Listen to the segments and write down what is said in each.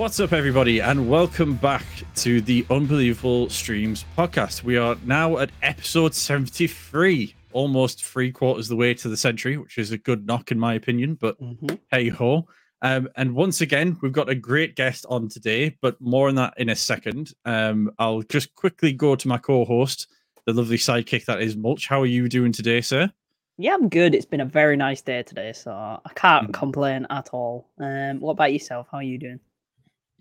What's up, everybody, and welcome back to the Unbelievable Streams podcast. We are now at episode 73, almost three quarters of the way to the century, which is a good knock, in my opinion, but Mhm. hey ho. Um, and once again, we've got a great guest on today, but more on that in a second. Um, I'll just quickly go to my co host, the lovely sidekick that is Mulch. How are you doing today, sir? Yeah, I'm good. It's been a very nice day today, so I can't Mhm. complain at all. Um, what about yourself? How are you doing?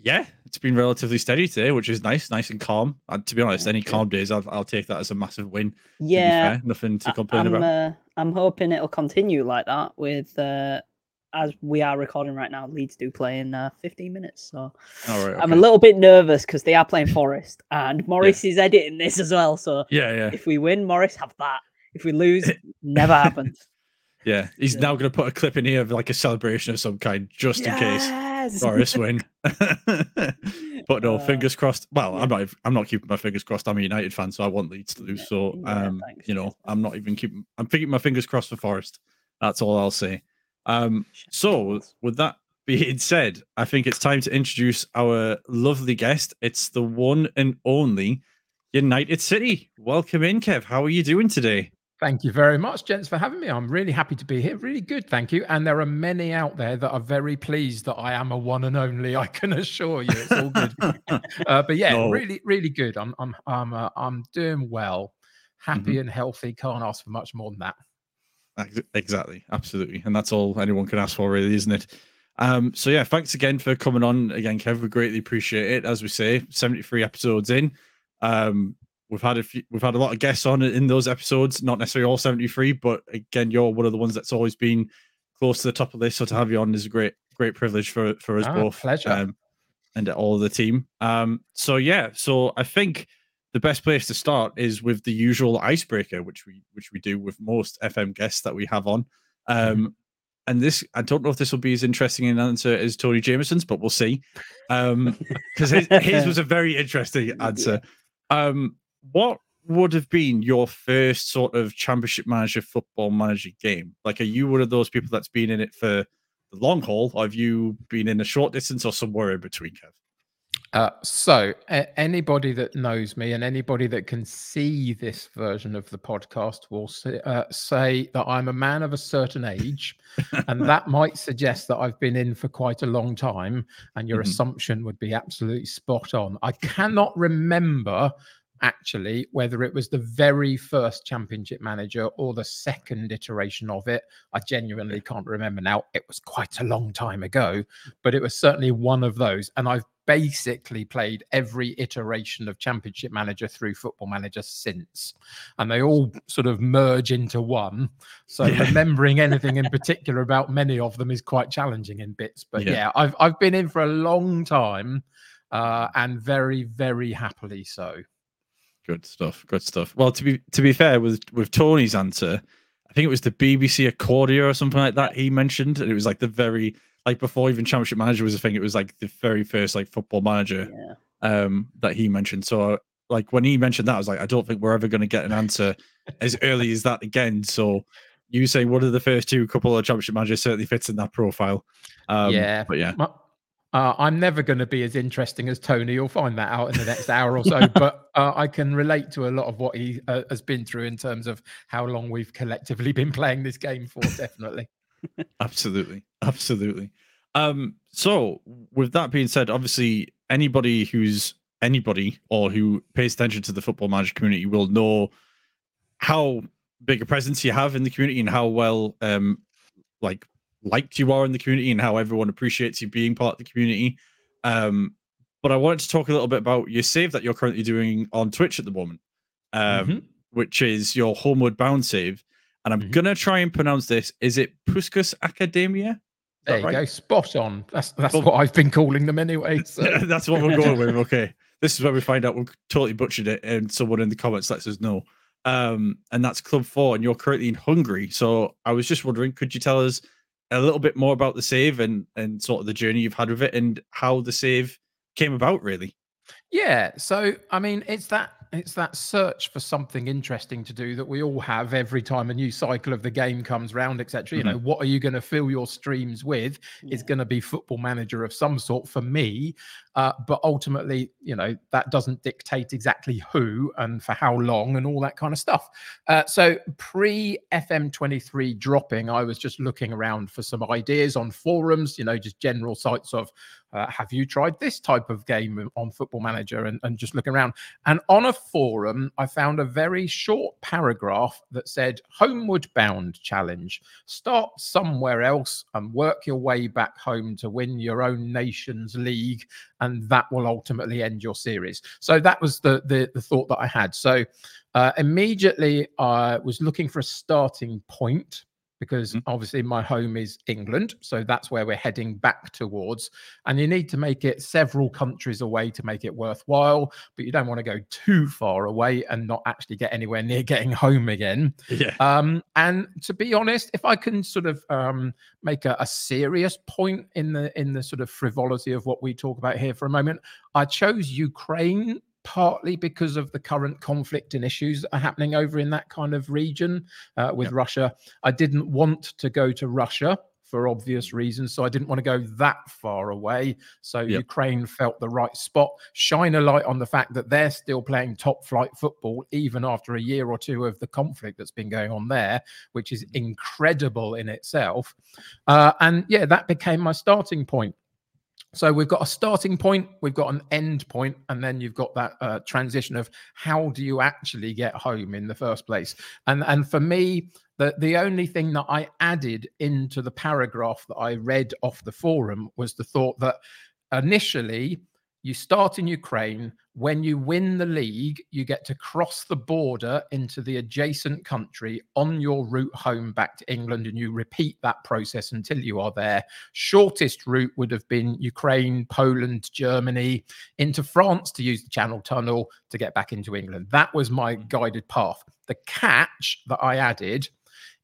Yeah, it's been relatively steady today, which is nice, nice and calm. And to be honest, any calm days, I'll, I'll take that as a massive win. to Yeah, fair. nothing to complain I'm. about. Uh, I'm hoping it'll continue like that. With uh, as we are recording right now, Leeds do play in uh, 15 minutes, so All right, I'm a little bit nervous because they are playing Forest, and Morris is editing this as well. So Yeah, yeah, if we win, Morris have that. If we lose, never happens. Yeah. He's Yeah. now going to put a clip in here of like a celebration of some kind, just in case Yes! Forest win. but no, Uh, fingers crossed. Well, yeah. I'm not. I'm not keeping my fingers crossed. I'm a United fan, so I want Leeds to lose. So, um, you know. I'm not even keeping. I'm keeping my fingers crossed for Forest. That's all I'll say. Um, so, with that being said, I think it's time to introduce our lovely guest. It's the one and only United City. Welcome in, Kev. How are you doing today? Thank you very much, gents, for having me. I'm really happy to be here. Really good, thank you. And there are many out there that are very pleased that I am a one and only. I can assure you, it's all good. uh, but yeah, No. really, really good. I'm, I'm, I'm, uh, I'm doing well, happy Mm-hmm. and healthy. Can't ask for much more than that. Exactly, absolutely, and that's all anyone can ask for, really, isn't it? Um, so yeah, thanks again for coming on again, Kev. We greatly appreciate it. As we say, seventy-three episodes in, um, we've had a few, we've had a lot of guests on in those episodes. Not necessarily all seventy-three, but again, you're one of the ones that's always been close to the top of this. So to have you on is a great, great privilege for for us Ah, both. pleasure. um, and all of the team. Um, so yeah, so I think the best place to start is with the usual icebreaker, which we which we do with most FM guests that we have on. Um, and this, I don't know if this will be as interesting an answer as Tony Jameson's, but we'll see. Um, because his, his was a very interesting answer. Um, what would have been your first sort of championship manager, football manager game? Like, are you one of those people that's been in it for the long haul? Or have you been in a short distance or somewhere in between, Kev? Uh, so, a- anybody that knows me and anybody that can see this version of the podcast will say, uh, say that I'm a man of a certain age, and that might suggest that I've been in for quite a long time. And your Mhm. assumption would be absolutely spot on. I cannot remember actually whether it was the very first championship manager or the second iteration of it. I genuinely can't remember now. It was quite a long time ago, but it was certainly one of those. And I've basically played every iteration of championship manager through football manager since and they all sort of merge into one so Yeah. remembering anything in particular about many of them is quite challenging in bits but Yeah. yeah, i've i've been in for a long time uh and very very happily so Good stuff. Good stuff. Well, to be to be fair with with Tony's answer, I think it was the BBC Accordia or something like that he mentioned, and it was like the very like before even Championship Manager was a thing. It was like the very first like football manager Yeah. um that he mentioned. So like when he mentioned that, I was like, I don't think we're ever going to get an answer as early as that again. So you say one of the first two couple of Championship managers certainly fits in that profile. Um, yeah but yeah, My- uh, I'm never going to be as interesting as Tony. You'll find that out in the next hour or so. But uh, I can relate to a lot of what he uh, has been through in terms of how long we've collectively been playing this game for. Definitely. Absolutely, absolutely. Um, so with that being said, obviously anybody who's anybody or who pays attention to the football manager community will know how big a presence you have in the community and how well um like liked you are in the community and how everyone appreciates you being part of the community. Um, but I wanted to talk a little bit about your save that you're currently doing on Twitch at the moment, um, Mhm. which is your homeward bound save. And I'm Mhm. gonna try and pronounce this. Is it Puskas Academia? There you right? go. Spot on. That's that's what I've been calling them anyway. So. That's what we're going with. Okay. This is where we find out we totally butchered it, and someone in the comments lets us know. Um, and that's Club Four, and you're currently in Hungary. So I was just wondering, could you tell us a little bit more about the save and and sort of the journey you've had with it, and how the save came about, really? Yeah. So, I mean, it's that it's that search for something interesting to do that we all have every time a new cycle of the game comes round, etc. You know, Mm-hmm. what are you going to fill your streams with? Is Yeah. going to be football manager of some sort for me, uh, but ultimately, you know, that doesn't dictate exactly who and for how long and all that kind of stuff. Uh, so pre FM23 dropping, I was just looking around for some ideas on forums, you know, just general sites of uh, have you tried this type of game on Football Manager and, and just looking around. And on a forum, I found a very short paragraph that said Homeward Bound Challenge. Start somewhere else and work your way back home to win your own nation's league, and that will ultimately end your series. So that was the the, the thought that I had. So uh, immediately I was looking for a starting point because Mhm. obviously my home is England. So that's where we're heading back towards. And you need to make it several countries away to make it worthwhile, but you don't want to go too far away and not actually get anywhere near getting home again. Yeah. Um, and to be honest, if I can sort of um, make a, a serious point in the in the sort of frivolity of what we talk about here for a moment, I chose Ukraine partly because of the current conflict and issues that are happening over in that kind of region uh, with Yep. Russia. I didn't want to go to Russia for obvious reasons, so I didn't want to go that far away. So Yep. Ukraine felt the right spot. Shine a light on the fact that they're still playing top flight football even after a year or two of the conflict that's been going on there, which is incredible in itself. Uh, and yeah, that became my starting point. So we've got a starting point, we've got an end point, and then you've got that uh, transition of how do you actually get home in the first place? And and for me, the the only thing that I added into the paragraph that I read off the forum was the thought that initially you start in Ukraine. When you win the league, you get to cross the border into the adjacent country on your route home back to England, and you repeat that process until you are there. Shortest route would have been Ukraine, Poland, Germany, into France to use the Channel Tunnel to get back into England. That was my guided path. The catch that I added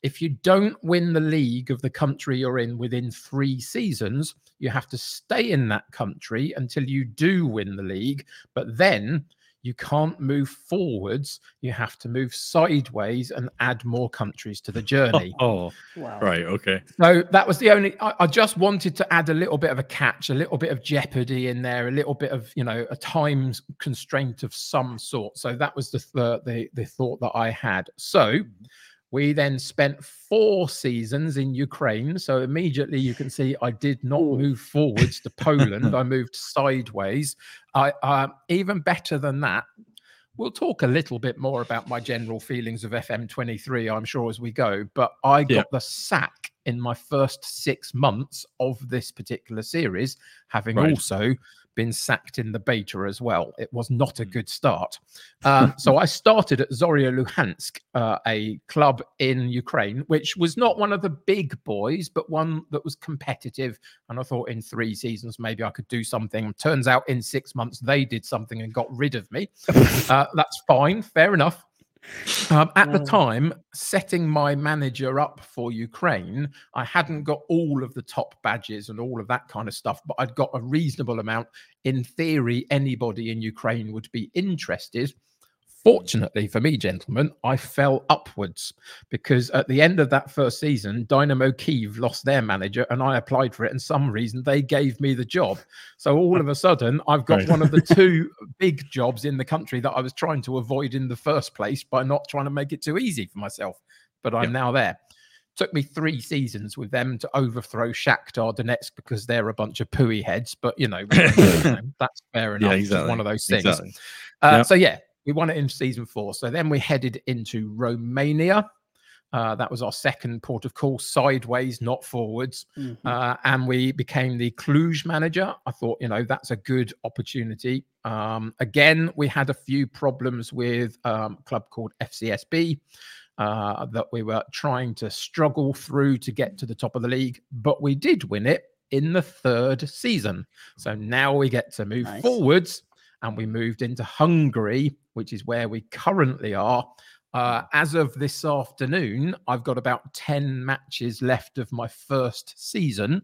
if you don't win the league of the country you're in within three seasons, you have to stay in that country until you do win the league. But then you can't move forwards. You have to move sideways and add more countries to the journey. Oh, Wow. right. Okay. So that was the only. I, I just wanted to add a little bit of a catch, a little bit of jeopardy in there, a little bit of you know a time constraint of some sort. So that was the th- the the thought that I had. So hmm. We then spent four seasons in Ukraine. So immediately you can see I did not Ooh. move forwards to Poland. I moved sideways. I uh, even better than that. We'll talk a little bit more about my general feelings of FM23, I'm sure, as we go. But I got Yeah. the sack in my first six months of this particular series, having Right. also been sacked in the beta as well. It was not a Mm. good start. Um, so I started at Zorya Luhansk, uh, a club in Ukraine, which was not one of the big boys, but one that was competitive. And I thought in three seasons, maybe I could do something. Turns out in six months, they did something and got rid of me. uh, that's fine, fair enough. Um, at the time, setting my manager up for Ukraine, I hadn't got all of the top badges and all of that kind of stuff, but I'd got a reasonable amount. In theory, anybody in Ukraine would be interested. Fortunately for me, gentlemen, I fell upwards because at the end of that first season, Dynamo Kiev lost their manager and I applied for it. And some reason they gave me the job. So all of a sudden, I've got Right. one of the two big jobs in the country that I was trying to avoid in the first place by not trying to make it too easy for myself. But I'm Yeah. now there. Took me three seasons with them to overthrow Shakhtar Donetsk because they're a bunch of pooey heads. But you know, that's fair enough. Yeah, It's exactly. one of those things. Exactly. Uh, Yep. So yeah, we won it in season four. So then we headed into Romania. Uh, that was our second port of call, sideways, not forwards. Mhm. Uh, and we became the Cluj manager. I thought, you know, that's a good opportunity. Um, again, we had a few problems with um, a club called FCSB uh, that we were trying to struggle through to get to the top of the league, but we did win it in the third season. So now we get to move Nice. forwards and we moved into Hungary, which is where we currently are. Uh, as of this afternoon, I've got about 10 matches left of my first season.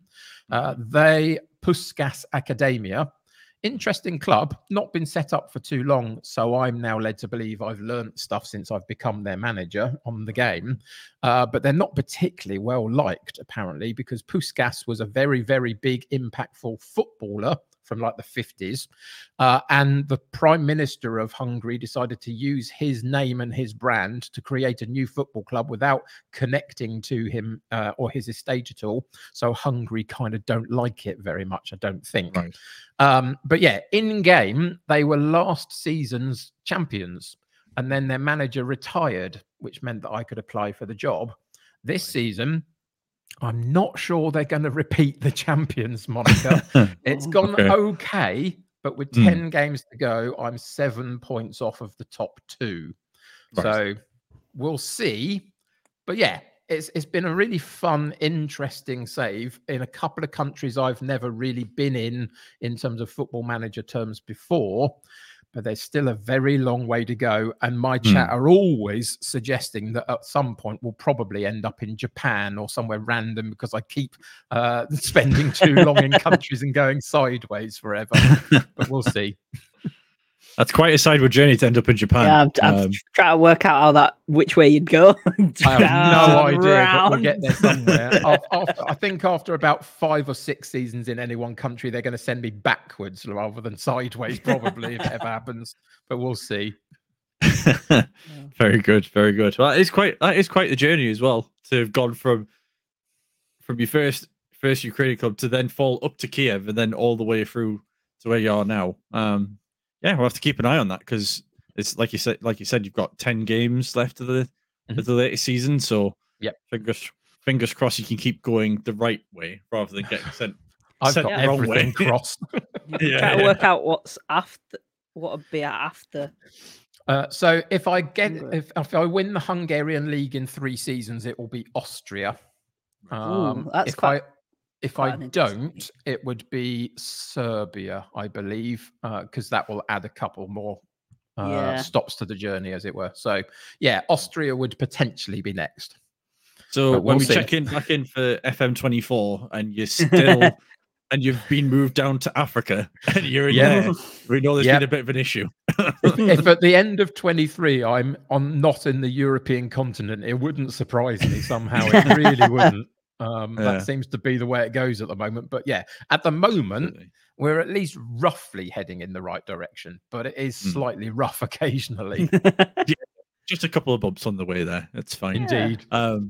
Uh, they, Puskas Academia, interesting club, not been set up for too long. So I'm now led to believe I've learnt stuff since I've become their manager on the game. Uh, but they're not particularly well liked, apparently, because Puskas was a very, very big, impactful footballer from like the 50s. Uh, and the prime minister of Hungary decided to use his name and his brand to create a new football club without connecting to him uh, or his estate at all. So Hungary kind of don't like it very much, I don't think. Right. Um, but yeah, in game, they were last season's champions. And then their manager retired, which meant that I could apply for the job. This season, I'm not sure they're going to repeat the champions moniker. it's gone Okay. okay. but with Mm. 10 games to go, I'm seven points off of the top two. Right. So we'll see. But yeah, it's it's been a really fun, interesting save in a couple of countries I've never really been in in terms of football manager terms before. But there's still a very long way to go. And my Hmm. chat are always suggesting that at some point we'll probably end up in Japan or somewhere random because I keep uh, spending too long in countries and going sideways forever. But we'll see. That's quite a sideward journey to end up in Japan. Yeah, I'm, I'm Um, trying to work out how that which way you'd go. I have no Down, idea, but we'll get there somewhere. After, I think after about five or six seasons in any one country, they're going to send me backwards rather than sideways, probably, if it ever happens. But we'll see. very good, very good. Well, it's quite that is quite the journey as well to have gone from from your first first Ukrainian club to then fall up to Kiev and then all the way through to where you are now. Um, yeah, we'll have to keep an eye on that because it's like you said, like you said, you've got ten games left of the Mhm. of the latest season. So Yep. fingers fingers crossed you can keep going the right way rather than getting sent. I've Sent got the wrong everything way. crossed. Yeah, trying to yeah. work out what's after, what would be after. Uh, so if I get if, if I win the Hungarian league in three seasons, it will be Austria. Um, that's if quite- I if I don't, it would be Serbia, I believe, because that will add a couple more uh, Yeah. stops to the journey, as it were. So yeah, Austria would potentially be next. So when we'll we see. check in back in for FM24 and you're still and you've been moved down to Africa and you're in Yeah. there, we know there's Yep. been a bit of an issue. if, if at the end of 23 I'm on not in the European continent, it wouldn't surprise me somehow. It really wouldn't. Um, Yeah. That seems to be the way it goes at the moment. But yeah, at the moment, Absolutely. we're at least roughly heading in the right direction, but it is Mm. slightly rough occasionally. Just a couple of bumps on the way there. It's fine. Yeah. Indeed. Um,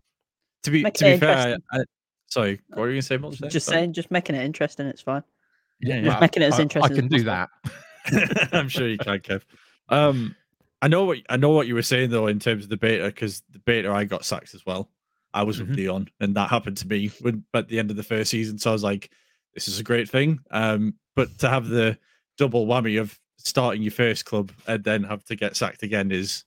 to be Make to be fair, I. I, sorry, what were you gonna say? Mulch, there? just Sorry? saying, just making it interesting. It's fine. Yeah, just yeah. making it as I- interesting I as can do that. I'm sure you can, Kev. Um, I know what I know what you were saying though in terms of the beta because the beta I got sacked as well. I was Mhm. with Leon, and that happened to me when at the end of the first season. So I was like, "This is a great thing." Um, but to have the double whammy of starting your first club and then have to get sacked again is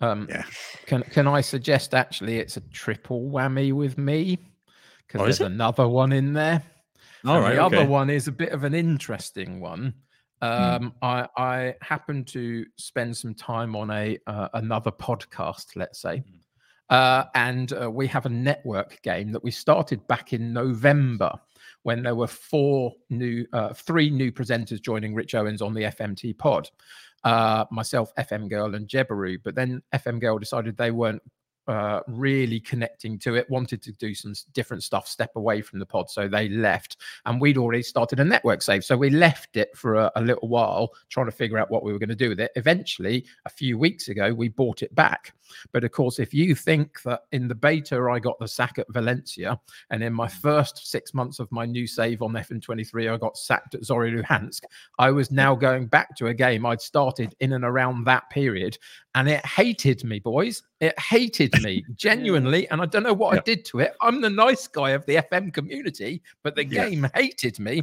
Um, Yeah. Can can I suggest actually it's a triple whammy with me because Oh, there's another one in there. all And right. the okay. other one is a bit of an interesting one. Um, I I happened to spend some time on a uh, another podcast, let's say, Mm. Uh, and uh, we have a network game that we started back in November when there were four new, uh, three new presenters joining Rich Owens on the FMT pod. Uh, myself, FM Girl, and Jebaru. But then FM Girl decided they weren't uh, really connecting to it, wanted to do some different stuff, step away from the pod. So they left. And we'd already started a network save. So we left it for a, a little while, trying to figure out what we were going to do with it. Eventually, a few weeks ago, we bought it back. But of course, if you think that in the beta, I got the sack at Valencia, and in my first six months of my new save on FM23, I got sacked at Zorya Luhansk, I was now going back to a game I'd started in and around that period. And it hated me, boys. It hated me genuinely. And I don't know what I did to it. I'm the nice guy of the FM community, but the Yeah. game hated me.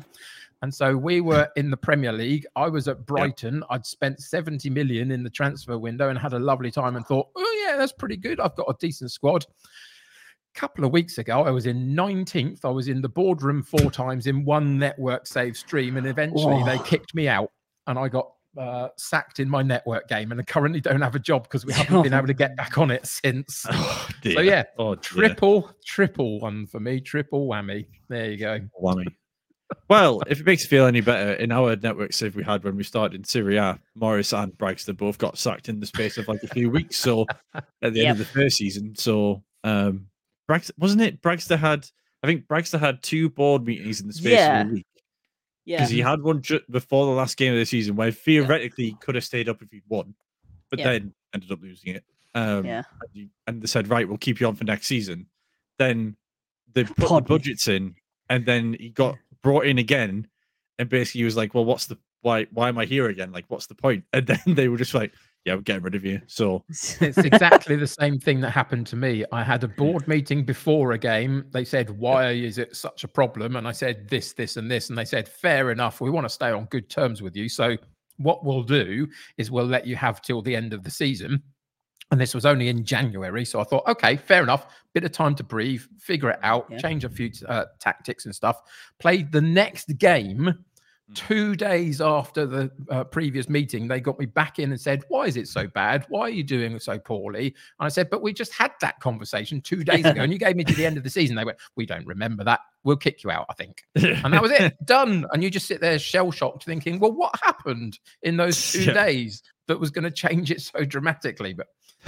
And so we were in the Premier League. I was at Brighton. I'd spent 70 million in the transfer window and had a lovely time and thought, oh, yeah, that's pretty good. I've got a decent squad. A couple of weeks ago, I was in 19th. I was in the boardroom four times in one network save stream. And eventually they Oh. kicked me out and I got uh, sacked in my network game. And I currently don't have a job because we haven't been able to get back on it since. Oh, So, yeah, Oh, dear. triple, triple one for me, triple whammy. There you go. whammy. Well, if it makes you feel any better, in our network save we had when we started in Syria, Morris and Bragster both got sacked in the space of like a few weeks. So at the end Yep. of the first season, so um, Bragster wasn't it? Bragster had, I think Bragster had two board meetings in the space Yeah. of a week Yeah. because he had one ju- before the last game of the season where theoretically he could have stayed up if he'd won, but Yeah. then ended up losing it. Um, Yeah. and, you- and they said, right, we'll keep you on for next season. Then they put Pardon the budgets in, and then he got brought in again, and basically he was like, well, what's the why? Why am I here again? Like, what's the point? And then they were just like, yeah, we're getting rid of you. So It's exactly the same thing that happened to me. I had a board meeting before a game. They said, Why is it such a problem? And I said, This, this, and this. And they said, Fair enough. We want to stay on good terms with you. So, what we'll do is we'll let you have till the end of the season. And this was only in January. So I thought, okay, fair enough. Bit of time to breathe, figure it out, Yeah. change a few uh, tactics and stuff. Played the next game two days after the uh, previous meeting, they got me back in and said, Why is it so bad? Why are you doing so poorly? And I said, But we just had that conversation two days ago and you gave me to the end of the season. They went, We don't remember that. We'll kick you out, I think. And that was it, done. And you just sit there shell shocked, thinking, Well, what happened in those two Yeah. days that was going to change it so dramatically? But,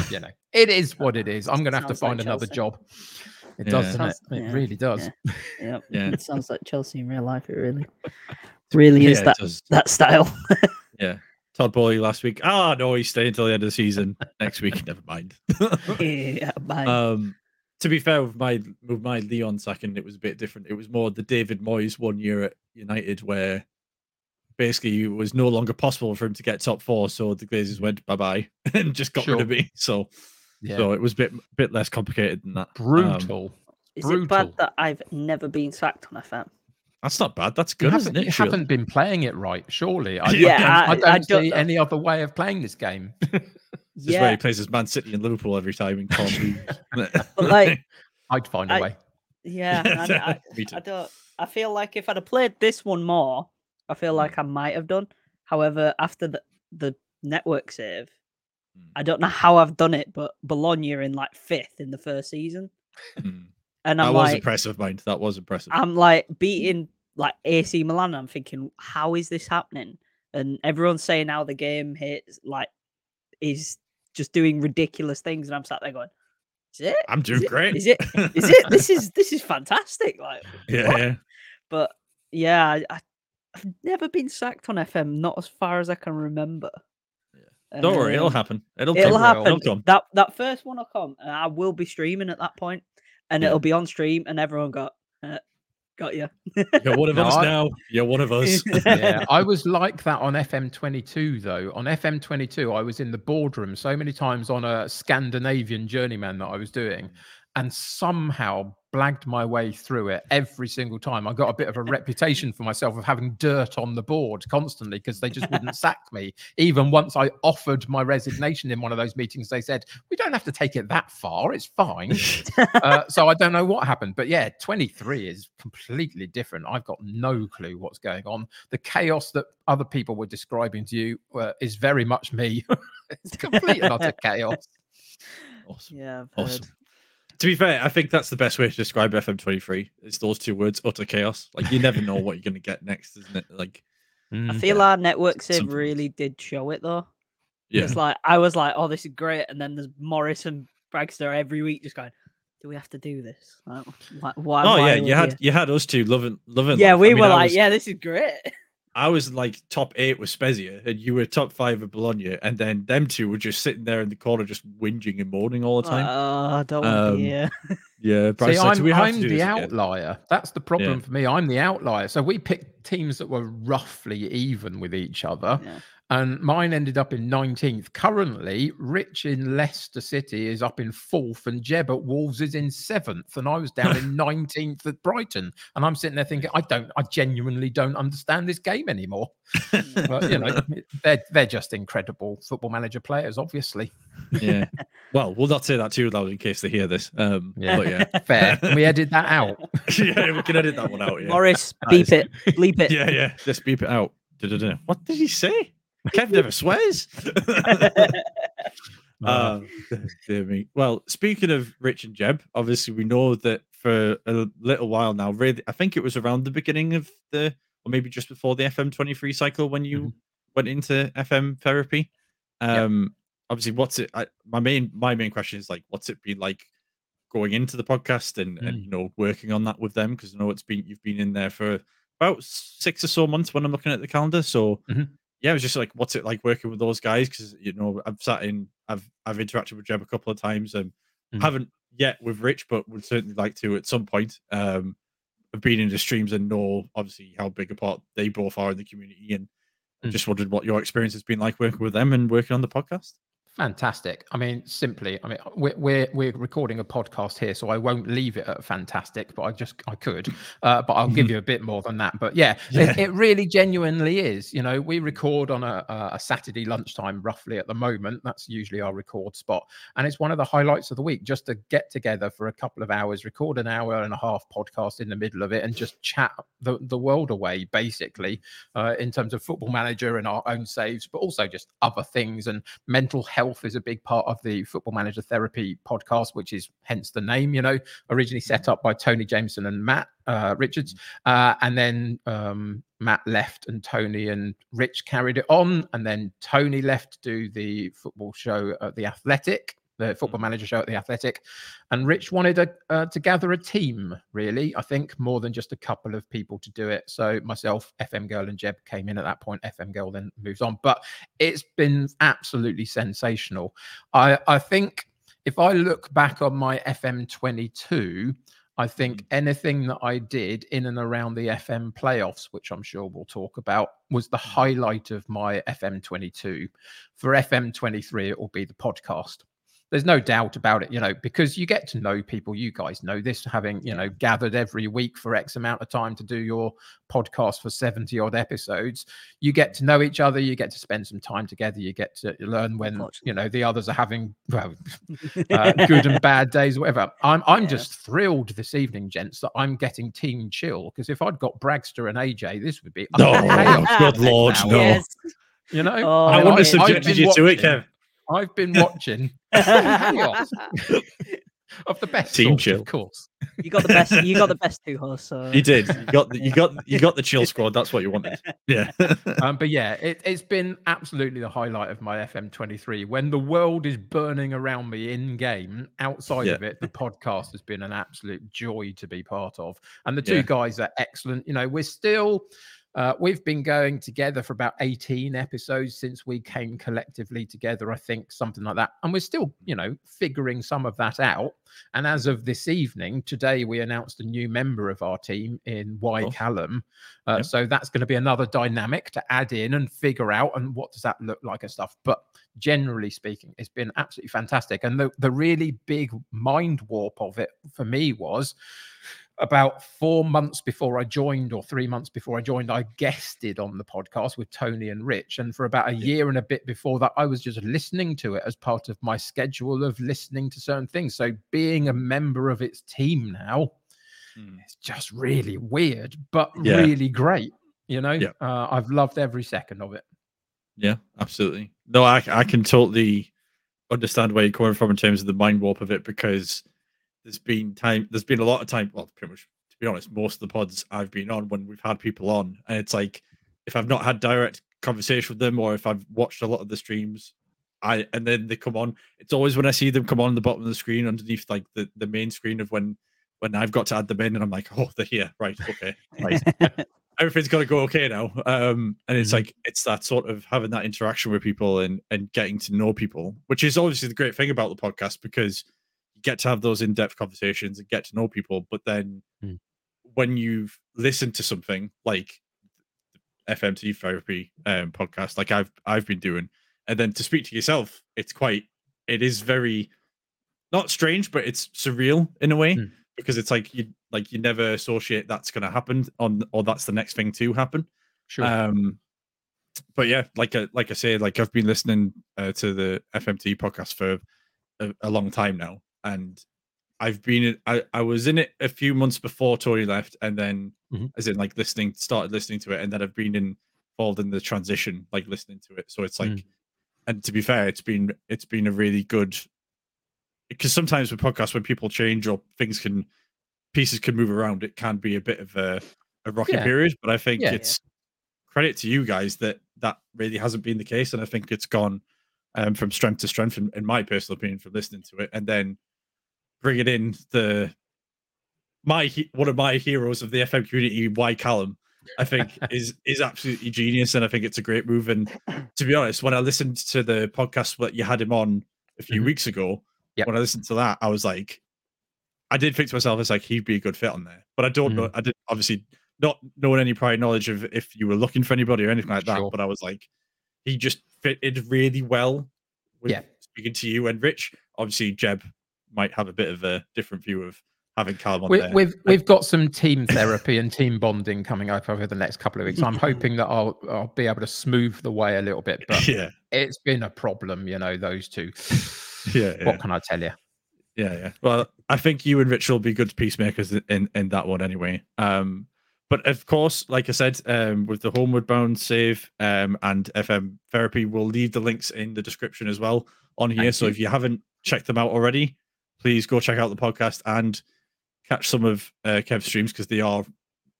you know, it is what it is. I'm going to have to Sounds like find another job. It Yeah. does, doesn't it? Sounds- It yeah, really does. Yep. Yeah. It sounds like Chelsea in real life. It really, really is yeah, it that does. that style. Yeah. Todd Boehly last week. Ah, no, he's staying until the end of the season. Next week, never mind. yeah, man. um, to be fair, with my with my Leon second, it was a bit different. It was more the David Moyes one year at United, where basically it was no longer possible for him to get top four. So the Glazers went bye bye and just got rid of me. So Yeah. so it was a bit bit less complicated than that. Um, Brutal. is it bad that I've never been sacked on FM? That's not bad. That's good, haven't, isn't it? you Shield? haven't been playing it right, surely. I, Yeah, I, I- don't, I I don't don't see know. any other way of playing this game. This is where he plays as Man City and Liverpool every time and can't lose. But like, I'd find a I- way. yeah, and I, I don't. I feel like if I'd have played this one more, I feel like I might have done. However, after the the network save, Mm. I don't know how I've done it, but Bologna are in like fifth in the first season, Mm. and that I'm was like, impressive, mind. That was impressive. I'm like beating like AC Milan. I'm thinking, how is this happening? And everyone's saying how the game hits like is just doing ridiculous things, and I'm sat there going, "Is it? I'm Is doing it- great. Is it? Is it? This is this is fantastic!" Like, yeah, yeah. but yeah, I, I- I've never been sacked on FM, not as far as I can remember. Don't worry, it'll Um, happen. It'll, It'll happen. It'll come. That that first one will come, and I will be streaming at that point, and Yeah. it'll be on stream, and everyone got uh, got you. You're one of No, us I- now. You're one of us. yeah, I was like that on FM22 though. On FM22, I was in the boardroom so many times on a Scandinavian journeyman that I was doing, and somehow blagged my way through it every single time. I got a bit of a reputation for myself of having dirt on the board constantly because they just wouldn't sack me. Even once I offered my resignation in one of those meetings, they said, "We don't have to take it that far. It's fine." uh, so I don't know what happened, but yeah, 23 is completely different. I've got no clue what's going on. The chaos that other people were describing to you uh, is very much me. it's complete and utter chaos. awesome. yeah, I've Awesome. Heard. To be fair, I think that's the best way to describe FM23. It's those two words, utter chaos. Like you never know what you're going to get next, isn't it? Like, I mm. feel Yeah. our network save Sometimes. really did show it though. yeah, It's like I was like, "Oh, this is great," and then there's Morris and Bragster every week just going, "Do we have to do this? Like, why? why oh why yeah, you had here?" you had us two loving loving. Yeah, life. I we mean, were I like, was- "Yeah, this is great." I was like top eight with Spezia, and you were top five with Bologna, and then them two were just sitting there in the corner, just whinging and moaning all the time. Oh, I don't want to Um, be here. yeah, See, Bryce, like, I'm, we I'm the this again?" outlier. That's the problem Yeah. for me. I'm the outlier. So we picked teams that were roughly even with each other. Yeah. And mine ended up in 19th. Currently, Rich in Leicester City is up in fourth, and Jeb at Wolves is in seventh, and I was down in 19th at Brighton. And I'm sitting there thinking, I don't, I genuinely don't understand this game anymore. But you know, they're they're just incredible football manager players, obviously. yeah. Well, we'll not say that too loud in case they hear this. Um, Yeah. but yeah, Fair. Can we edit that out? yeah, we can edit that one out. Yeah, Morris, beep it, bleep it. yeah, yeah. Just beep it out. What did he say? Kev never swears. Me. Well, speaking of Rich and Jeb, obviously we know that for a little while now, really, I think it was around the beginning of the, or maybe just before the FM23 cycle when you Mhm. went into FM therapy. Yep. Um, obviously, what's it? I, my main my main question is like, what's it been like going into the podcast and and Mm. you know working on that with them? Because I know it's been you've been in there for about six or so months when I'm looking at the calendar. So Mhm. Yeah, it was just like, what's it like working with those guys? Because you know, I've sat in, I've I've interacted with Jeb a couple of times, and Mhm. haven't yet with Rich, but would certainly like to at some point. Um, I've been in the streams and know obviously how big a part they both are in the community, and I Mm. just wondered what your experience has been like working with them and working on the podcast. Fantastic. I mean, simply, I mean, we're, we're we're recording a podcast here, so I won't leave it at fantastic, but I just I could, uh, but I'll give you a bit more than that. But yeah, Yeah. It, it really genuinely is. You know, we record on a, a a Saturday lunchtime, roughly at the moment. That's usually our record spot, and it's one of the highlights of the week just to get together for a couple of hours, record an hour and a half podcast in the middle of it, and just chat the the world away, basically, uh, in terms of Football Manager and our own saves, but also just other things and mental health is a big part of the football manager therapy podcast which is hence the name you know originally set up by tony jameson and matt uh, richards uh, and then um, matt left and tony and rich carried it on and then tony left to do the football show at the athletic the football mm. manager show at the athletic and rich wanted a, uh, to gather a team really i think more than just a couple of people to do it so myself fm girl and jeb came in at that point fm girl then moves on but it's been absolutely sensational. I I think if I look back on my FM 22, I think mm. anything that I did in and around the FM playoffs, which I'm sure we'll talk about, was the mm. highlight of my FM 22. For FM 23, it will be the podcast. There's no doubt about it, you know, because you get to know people. You guys know this, having, you know, gathered every week for X amount of time to do your podcast for 70 odd episodes. You get to know each other. You get to spend some time together. You get to learn when, you know, the others are having well, uh, good and bad days, whatever. I'm I'm Yeah. just thrilled this evening, gents, that I'm getting team chill because if I'd got Bragster and AJ, this would be No, chaos good lord, now, no. Yes. You know, Oh, I I've wouldn't have subjected been you to it, watching- Kev. I've been watching chaos of the best Team sort, chill. of course. You got the best. You got the best two hosts. So You did. You got the, you got you got the chill squad. That's what you wanted. Yeah. Um, but yeah, it, it's been absolutely the highlight of my FM23. When the world is burning around me in game, outside Yeah. of it, the podcast has been an absolute joy to be part of. And the two Yeah. guys are excellent. You know, we're still. Uh, we've been going together for about 18 episodes since we came collectively together, I think, something like that. And we're still, you know, figuring some of that out. And as of this evening, today we announced a new member of our team in Y. Callum. Uh. So that's going to be another dynamic to add in and figure out and what does that look like and stuff. But generally speaking, it's been absolutely fantastic. And the, the really big mind warp of it for me was about four months before I joined, or three months before I joined, I guested on the podcast with Tony and Rich. And for about a year and a bit before that, I was just listening to it as part of my schedule of listening to certain things. So being a member of its team now, Mm. it's just really weird, but Yeah. really great. You know, Yeah. uh, I've loved every second of it. Yeah, absolutely. No, I I can totally understand where you're coming from in terms of the mind warp of it because there's been time there's been a lot of time well pretty much to be honest most of the pods I've been on when we've had people on and it's like if I've not had direct conversation with them or if I've watched a lot of the streams I and then they come on it's always when I see them come on the bottom of the screen underneath like the the main screen of when when I've got to add them in and I'm like oh they're here right okay right everything's got to go okay now. Um, and it's Mhm. like it's that sort of having that interaction with people and and getting to know people, which is obviously the great thing about the podcast because you get to have those in depth conversations and get to know people. But then Mm. when you've listened to something like FMT therapy um, podcast, like I've I've been doing, and then to speak to yourself, it's quite it is very not strange, but it's surreal in a way Mm. because it's like you like you never associate that's going to happen on or that's the next thing to happen. Sure. Um, but yeah, like I, like I say, like I've been listening uh, to the FMT podcast for a, a long time now, and I've been I I was in it a few months before Tony left, and then Mhm. as in like listening, started listening to it, and then I've been involved in the transition, like listening to it. So it's like, Mm. and to be fair, it's been it's been a really good because sometimes with podcasts when people change or things can pieces can move around, it can be a bit of a, a rocky Yeah. period. But I think Yeah. it's credit to you guys that that really hasn't been the case, and I think it's gone um, from strength to strength, in, in my personal opinion, from listening to it, and then bringing in the my one of my heroes of the FM community, Y Callum. I think is is absolutely genius, and I think it's a great move. And to be honest, when I listened to the podcast that you had him on a few Mhm. weeks ago, Yep. when I listened to that, I was like, I did think to myself, it's like he'd be a good fit on there. But I don't Mm. know. I did obviously not knowing any prior knowledge of if you were looking for anybody or anything like that. But I was like, he just fitted really well with Yeah. speaking to you and Rich. Obviously, Jeb might have a bit of a different view of having Callum on We, there. we've we've got some team therapy and team bonding coming up over the next couple of weeks. I'm hoping that I'll I'll be able to smooth the way a little bit, but yeah, it's been a problem, you know, those two. yeah, yeah. What can I tell you? Yeah, yeah. Well, I think you and Rich will be good peacemakers in- in in that one anyway. Um, but of course, like I said, um, with the Homeward Bound save um, and FM therapy, we'll leave the links in the description as well on here. Thank so you. if you haven't checked them out already, please go check out the podcast and catch some of uh, Kev's streams because they are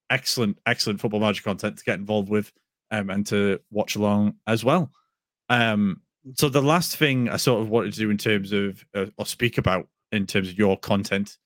excellent, excellent football magic content to get involved with um, and to watch along as well. Um, so the last thing I sort of wanted to do in terms of uh, or speak about in terms of your content,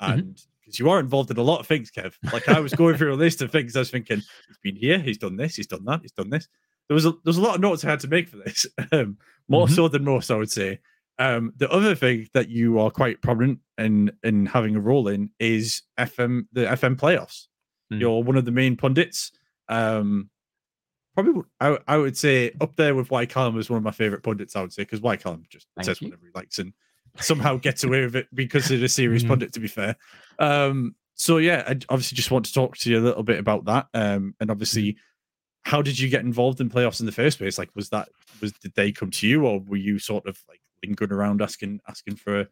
Mhm. and because you are involved in a lot of things, Kev. Like I was going through a list of things, I was thinking he's been here, he's done this, he's done that, he's done this. There was a there was a lot of notes I had to make for this, um, more Mhm. so than most, I would say. Um, the other thing that you are quite prominent in in having a role in is FM the FM playoffs. Mm. You're one of the main pundits. Um, probably I, I would say up there with White Callum is one of my favorite pundits. I would say because White Callum just Thank says you. whatever he likes and somehow gets away with it because he's a serious Mhm. pundit. To be fair, um, so yeah, I obviously just want to talk to you a little bit about that. Um, and obviously, how did you get involved in playoffs in the first place? Like, was that was did they come to you, or were you sort of like lingering around asking asking for a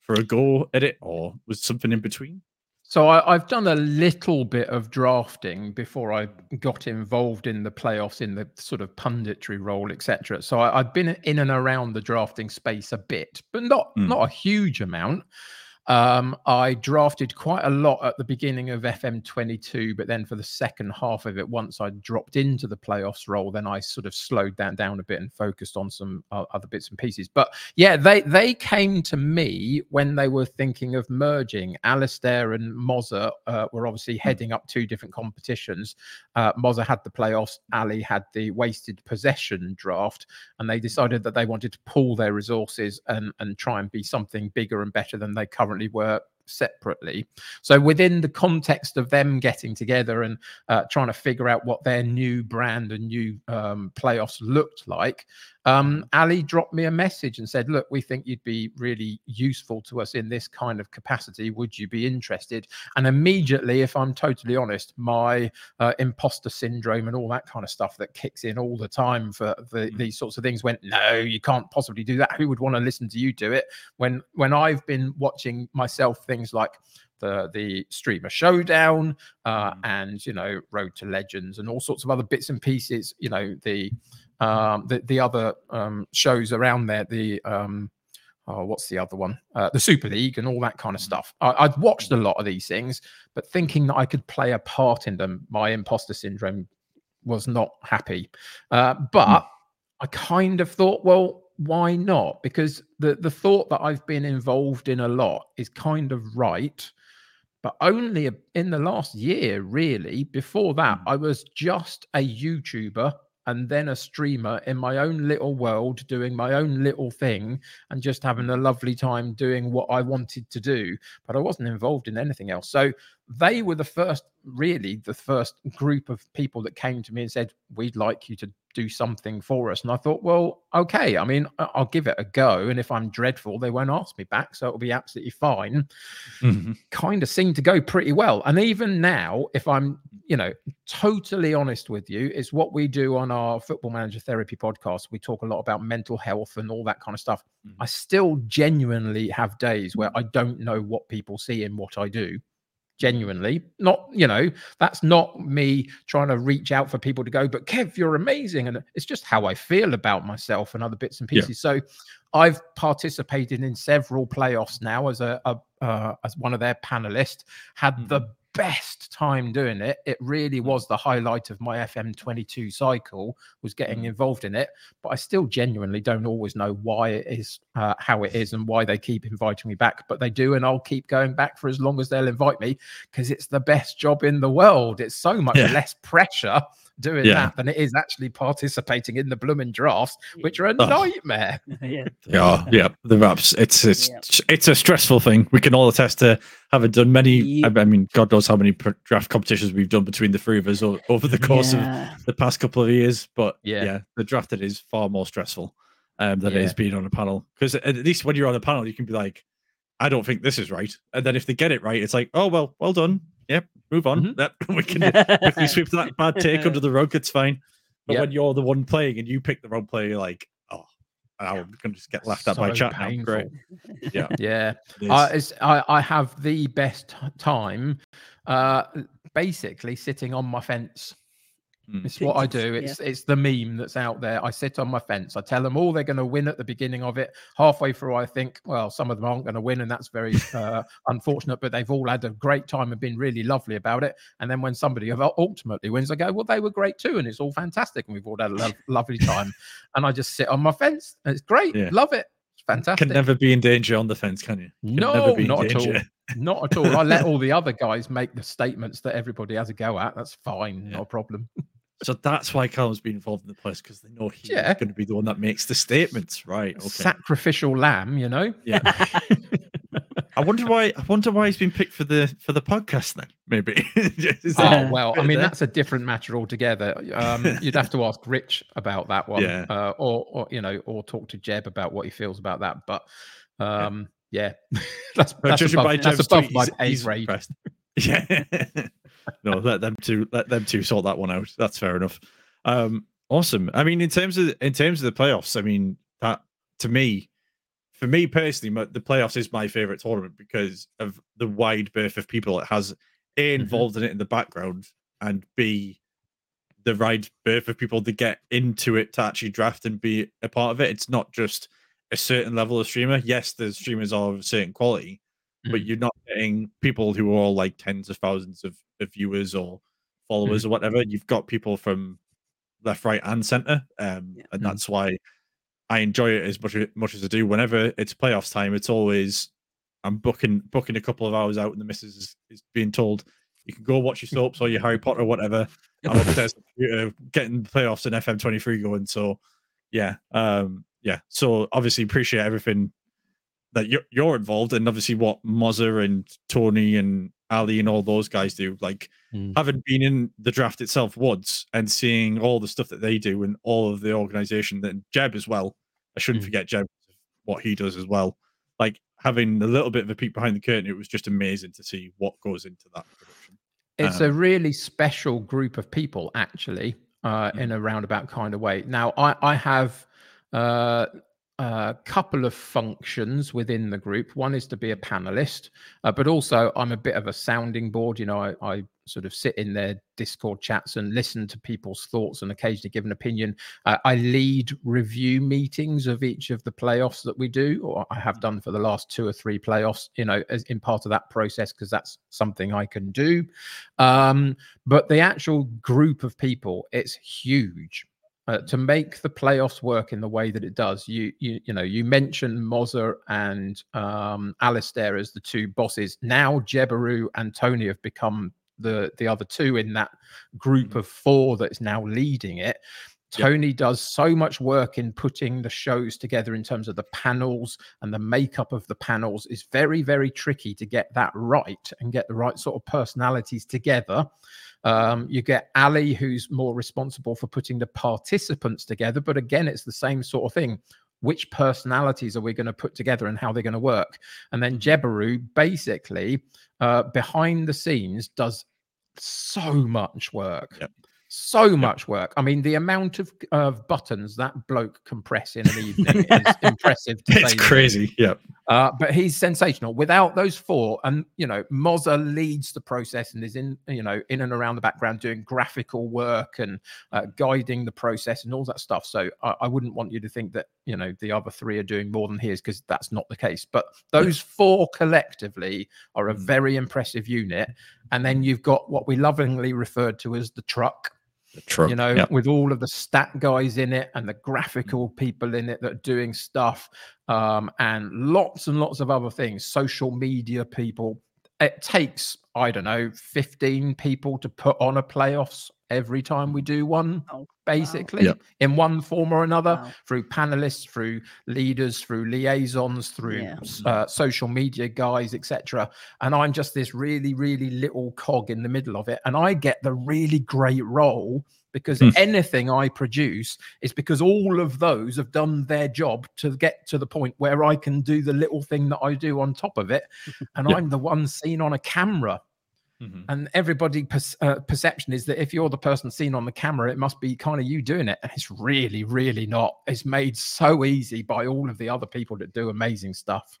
for a go at it, or was something in between? So I, I've done a little bit of drafting before I got involved in the playoffs in the sort of punditry role, etc. So I, I've been in and around the drafting space a bit, but not Mm. not a huge amount. Um, I drafted quite a lot at the beginning of FM22, but then for the second half of it, once I dropped into the playoffs role, then I sort of slowed that down a bit and focused on some uh, other bits and pieces. But yeah, they they came to me when they were thinking of merging. Alistair and Moza uh, were obviously heading up two different competitions. Uh, Moza had the playoffs, Ali had the wasted possession draft, and they decided that they wanted to pool their resources and and try and be something bigger and better than they currently were separately. So within the context of them getting together and uh, trying to figure out what their new brand and new um, playoffs looked like, um, Ali dropped me a message and said, "Look, we think you'd be really useful to us in this kind of capacity. Would you be interested?" And immediately, if I'm totally honest, my uh, imposter syndrome and all that kind of stuff that kicks in all the time for the, Mm. these sorts of things went, "No, you can't possibly do that. Who would want to listen to you do it?" When when I've been watching myself things like the the streamer showdown uh, Mm. and you know road to legends and all sorts of other bits and pieces you know the um the, the other um shows around there the um oh what's the other one? Uh, the super league and all that kind of Mm. stuff. I, i'd watched a lot of these things but thinking that i could play a part in them my imposter syndrome was not happy. Uh, but i kind of thought well why not because the the thought that i've been involved in a lot is kind of right but only in the last year, really. Before that, Mm. I was just a YouTuber and then a streamer in my own little world, doing my own little thing and just having a lovely time doing what I wanted to do. But I wasn't involved in anything else. So they were the first, really, the first group of people that came to me and said, We'd like you to do something for us. And I thought, well, okay. I mean, I'll give it a go. And if I'm dreadful, they won't ask me back. So it'll be absolutely fine Mhm. kind of seemed to go pretty well. And even now, if I'm, you know, totally honest with you, it's what we do on our football manager therapy podcast. We talk a lot about mental health and all that kind of stuff. Mhm. I still genuinely have days where I don't know what people see in what I do. Genuinely. Not you know that's not me trying to reach out for people to go but kev you're amazing and it's just how i feel about myself and other bits and Yeah. pieces. So i've participated in several playoffs now as a, a uh, as one of their panelists. Had the best time doing it it really was the highlight of my fm22 cycle was getting Mhm. involved in it but i still genuinely don't always know why it is uh, how it is and why they keep inviting me back but they do and i'll keep going back for as long as they'll invite me because it's the best job in the world it's so much Yeah. less pressure doing Yeah. that than it is actually participating in the blooming drafts which are a Oh. nightmare yeah. Yeah, yeah, the wraps. It's it's Yep. it's a stressful thing. We can all attest to having done many. Yep. I, I mean, God knows how many draft competitions we've done between the three of us over the course of the past couple of years. But Yeah. yeah, the drafted is far more stressful um, than it Yeah. is being on a panel. Because at least when you're on a panel, you can be like, I don't think this is right. And then if they get it right, it's like, oh well, well done. Yep, move on. Mhm. That we can quickly sweep that bad take under the rug. It's fine. But Yep. when you're the one playing and you pick the wrong player, you're like, oh, I'm gonna just get laughed at by So chat now. Great. Yeah. yeah it I, I, I have the best time uh basically sitting on my fence. It's what i Yes, do yeah. it's it's the meme that's out there i sit on my fence i tell them all they're going to win at the beginning of it halfway through i think well some of them aren't going to win and that's very uh, unfortunate but they've all had a great time and been really lovely about it and then when somebody ultimately wins i go well they were great too and it's all fantastic and we've all had a lo- lovely time and i just sit on my fence and it's great Yeah. love it it's fantastic Can never be in danger on the fence, can you? Can no, never be in not at all. Not at all. I let all the other guys make the statements that everybody has a go at. That's fine, Yeah. no problem. So that's why Callum's been involved in the place because they know he's Yeah. going to be the one that makes the statements, right? Okay. Sacrificial lamb, you know. yeah. I wonder why. I wonder why he's been picked for the for the podcast then. Maybe. Oh well, I mean that's a different matter altogether. Um, you'd have to ask Rich about that one, Yeah. uh, or or you know, or talk to Jeb about what he feels about that. But um, yeah, that's But that's above, by that's above tweet, my he's- pay grade. Yeah. No, let them two let them two sort that one out. That's fair enough. Um, awesome. I mean, in terms of in terms of the playoffs, I mean that to me, for me personally, my, the playoffs is my favorite tournament because of the wide berth of people it has. A involved in it in the background, and B the right berth of people to get into it to actually draft and be a part of it. It's not just a certain level of streamer. Yes, the streamers are of a certain quality, but Mm. you're not getting people who are all like tens of thousands of viewers or followers or whatever. You've got people from left, right, and center, um, Yeah. and Mm. that's why I enjoy it as much much as I do. Whenever it's playoffs time, it's always I'm booking booking a couple of hours out, and the missus is, is being told you can go watch your soaps or your Harry Potter or whatever. I'm upstairs computer getting the playoffs and FM23 going. So yeah, um, yeah. So obviously appreciate everything that you're, you're involved in. Obviously what Mozza and Tony and Ali and all those guys do. Like Mm. having been in the draft itself once and seeing all the stuff that they do and all of the organization that Jeb as well. I shouldn't Mm. forget Jeb what he does as well. Like having a little bit of a peek behind the curtain, it was just amazing to see what goes into that production. It's Um, a really special group of people, actually, uh, Mm. in a roundabout kind of way. Now, I, I have uh, a couple of functions within the group. One is to be a panelist, uh, but also I'm a bit of a sounding board. You know, I, I sort of sit in their Discord chats and listen to people's thoughts and occasionally give an opinion. Uh, I lead review meetings of each of the playoffs that we do, or I have done for the last two or three playoffs, you know, as in part of that process, because that's something I can do. Um, but the actual group of people, it's huge. Uh, to make the playoffs work in the way that it does, you you you know you mentioned Mozza and um, Alistair as the two bosses. Now Jebaru and Tony have become the the other two in that group of four that's now leading it. Yep. Tony does so much work in putting the shows together in terms of the panels and the makeup of the panels is very very tricky to get that right and get the right sort of personalities together. Um, you get Ali, who's more responsible for putting the participants together. But again, it's the same sort of thing. Which personalities are we going to put together and how they're going to work? And then Jebaru basically uh, behind the scenes does so much work. Yep. So much work. I mean, the amount of, of buttons that bloke can press in an evening is impressive. To It's crazy. Yeah. Uh, but he's sensational. Without those four, and you know, Mozza leads the process and is in, you know, in and around the background doing graphical work and uh, guiding the process and all that stuff. So I, I, wouldn't want you to think that you know the other three are doing more than he is because that's not the case. But those four collectively are a Mm. very impressive unit. And then you've got what we lovingly referred to as the truck Truck. you know, yeah. with all of the stat guys in it and the graphical people in it that are doing stuff, um, and lots and lots of other things, social media people. It takes, I don't know, 15 people to put on a playoffs every time we do one, Oh, wow. basically, Yep. in one form or another, Wow. through panelists, through leaders, through liaisons, through Yeah. uh, social media guys, etc. And I'm just this really, really little cog in the middle of it. And I get the really great role because Hmm. anything I produce is because all of those have done their job to get to the point where I can do the little thing that I do on top of it. And Yeah. I'm the one seen on a camera. Mhm. And everybody perce- uh, perception is that if you're the person seen on the camera, it must be kind of you doing it. And it's really, really not. It's made so easy by all of the other people that do amazing stuff.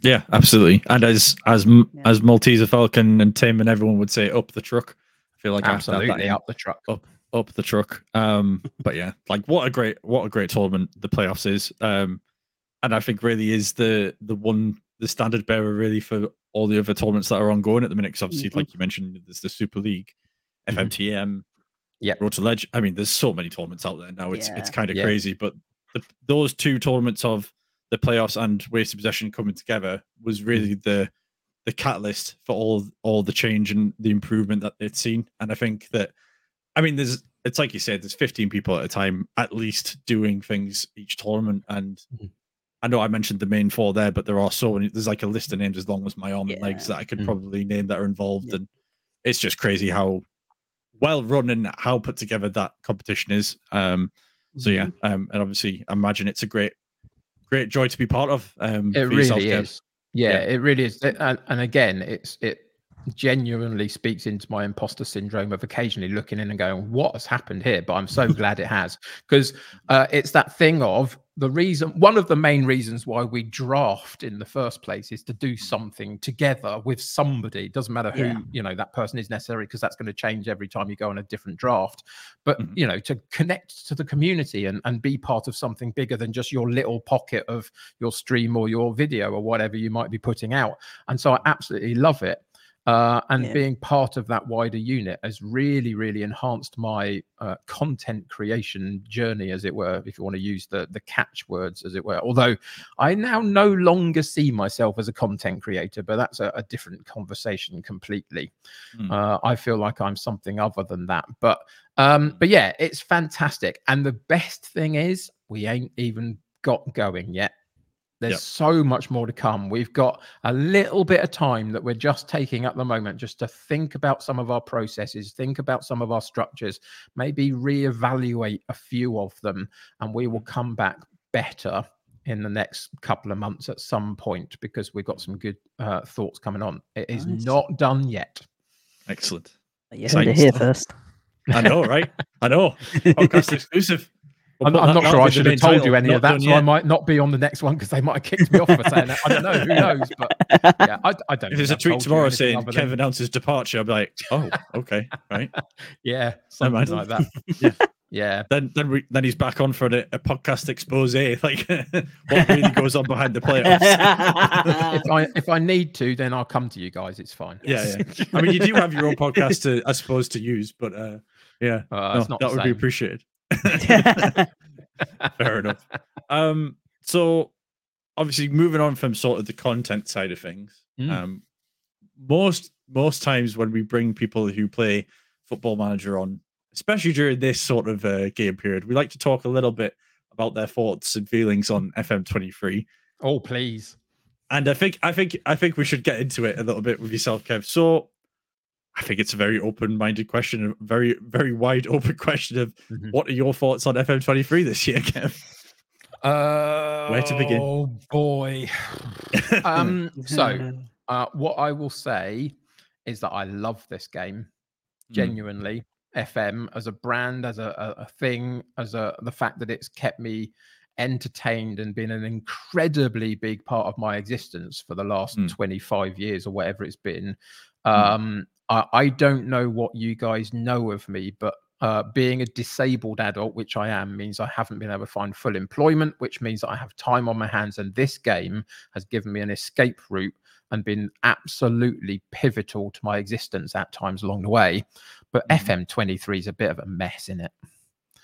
Yeah, absolutely. And as as Yeah. as Malteser Falcon and Tim and everyone would say, up the truck. Feel like I have to that Absolutely up the truck. up the truck. Um, but yeah, like what a great what a great tournament the playoffs is. Um, and I think really is the the one the standard bearer really for all the other tournaments that are ongoing at the minute. Because obviously, Mhm. like you mentioned, there's the Super League, FMTM, Yeah. Road to Ledge. I mean, there's so many tournaments out there now. It's it's kind of Yeah. crazy. But the, those two tournaments of the playoffs and waste of possession coming together was really the the catalyst for all all the change and the improvement that it's seen. And I think that I mean there's it's like you said, there's 15 people at a time at least doing things each tournament. And Mhm. I know I mentioned the main four there, but there are so many there's like a list of names as long as my arm and legs that I could Mhm. probably name that are involved. Yeah. And it's just crazy how well run and how put together that competition is. Um so yeah, Mm-hmm. um, and obviously, I imagine it's a great, great joy to be part of. Um, It yourself, really Kev. is. Yeah, Yeah. it really is. And, and again, it's it genuinely speaks into my imposter syndrome of occasionally looking in and going, "What has happened here?" But I'm so glad it has because uh, it's that thing of the reason. One of the main reasons why we draft in the first place is to do something together with somebody. It doesn't matter who Yeah. you know that person is necessary because that's going to change every time you go on a different draft. But Mhm. you know, to connect to the community and and be part of something bigger than just your little pocket of your stream or your video or whatever you might be putting out. And so I absolutely love it. Uh, and Yeah. being part of that wider unit has really, really enhanced my uh, content creation journey, as it were, if you want to use the the catchwords, as it were. Although I now no longer see myself as a content creator, but that's a, a different conversation completely. Mm. Uh, I feel like I'm something other than that. But um, but yeah, it's fantastic. And the best thing is we ain't even got going yet. There's Yep. so much more to come. We've got a little bit of time that we're just taking at the moment just to think about some of our processes, think about some of our structures, maybe reevaluate a few of them, and we will come back better in the next couple of months at some point because we've got some good uh, thoughts coming on. It is Nice. not done yet. Excellent. You heard it Exciting here first. I know, right? I know. Podcast exclusive. We'll I'm, I'm that- not sure I should have told you any of that, done so I might not be on the next one because they might have kicked me off for saying that. I don't know. Who knows? But yeah, I, I don't. If there's a I've tweet tomorrow saying other Kev than- announces departure, I'll be like, oh, okay, right. yeah, something like that. Yeah. yeah. Then then we then he's back on for a, a podcast expose, like what really goes on behind the playoffs. If I if I need to, then I'll come to you guys. It's fine. Yeah, yeah. I mean, you do have your own podcast to, I suppose, to use, but uh, yeah, Uh, no, not that the would be appreciated. Fair enough. Um, so obviously, moving on from sort of the content side of things, Mm. um, most most times when we bring people who play Football Manager on, especially during this sort of uh, game period, we like to talk a little bit about their thoughts and feelings on FM23. Oh, please. And I think I think I think we should get into it a little bit with yourself, Kev. So I think it's a very open-minded question, a very very wide open question of Mhm. what are your thoughts on FM23 this year, Kev? Uh, Where to begin? Oh boy. um. So, uh, what I will say is that I love this game. Mm. genuinely fm as a brand as a, a, a thing as a the fact that it's kept me entertained and been an incredibly big part of my existence for the last Mm. 25 years or whatever it's been. Mm. Um, I, don't know what you guys know of me, but uh, being a disabled adult, which I am, means I haven't been able to find full employment, which means that I have time on my hands. And this game has given me an escape route and been absolutely pivotal to my existence at times along the way. But Mhm. FM23 is a bit of a mess in it.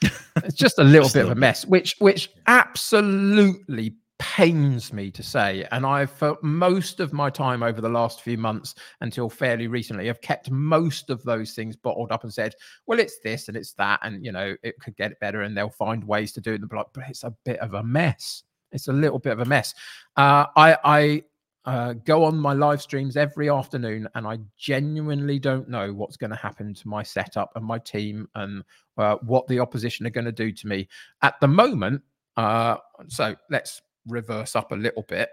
It's just a little Just bit of a mess, which which absolutely pains me to say. And I've for most of my time over the last few months until fairly recently, have kept most of those things bottled up and said, well, it's this and it's that, and you know, it could get better and they'll find ways to do it. But it's a bit of a mess. It's a little bit of a mess. Uh, I I uh, go on my live streams every afternoon, and I genuinely don't know what's going to happen to my setup and my team and uh, what the opposition are going to do to me at the moment. Uh, so let's reverse up a little bit.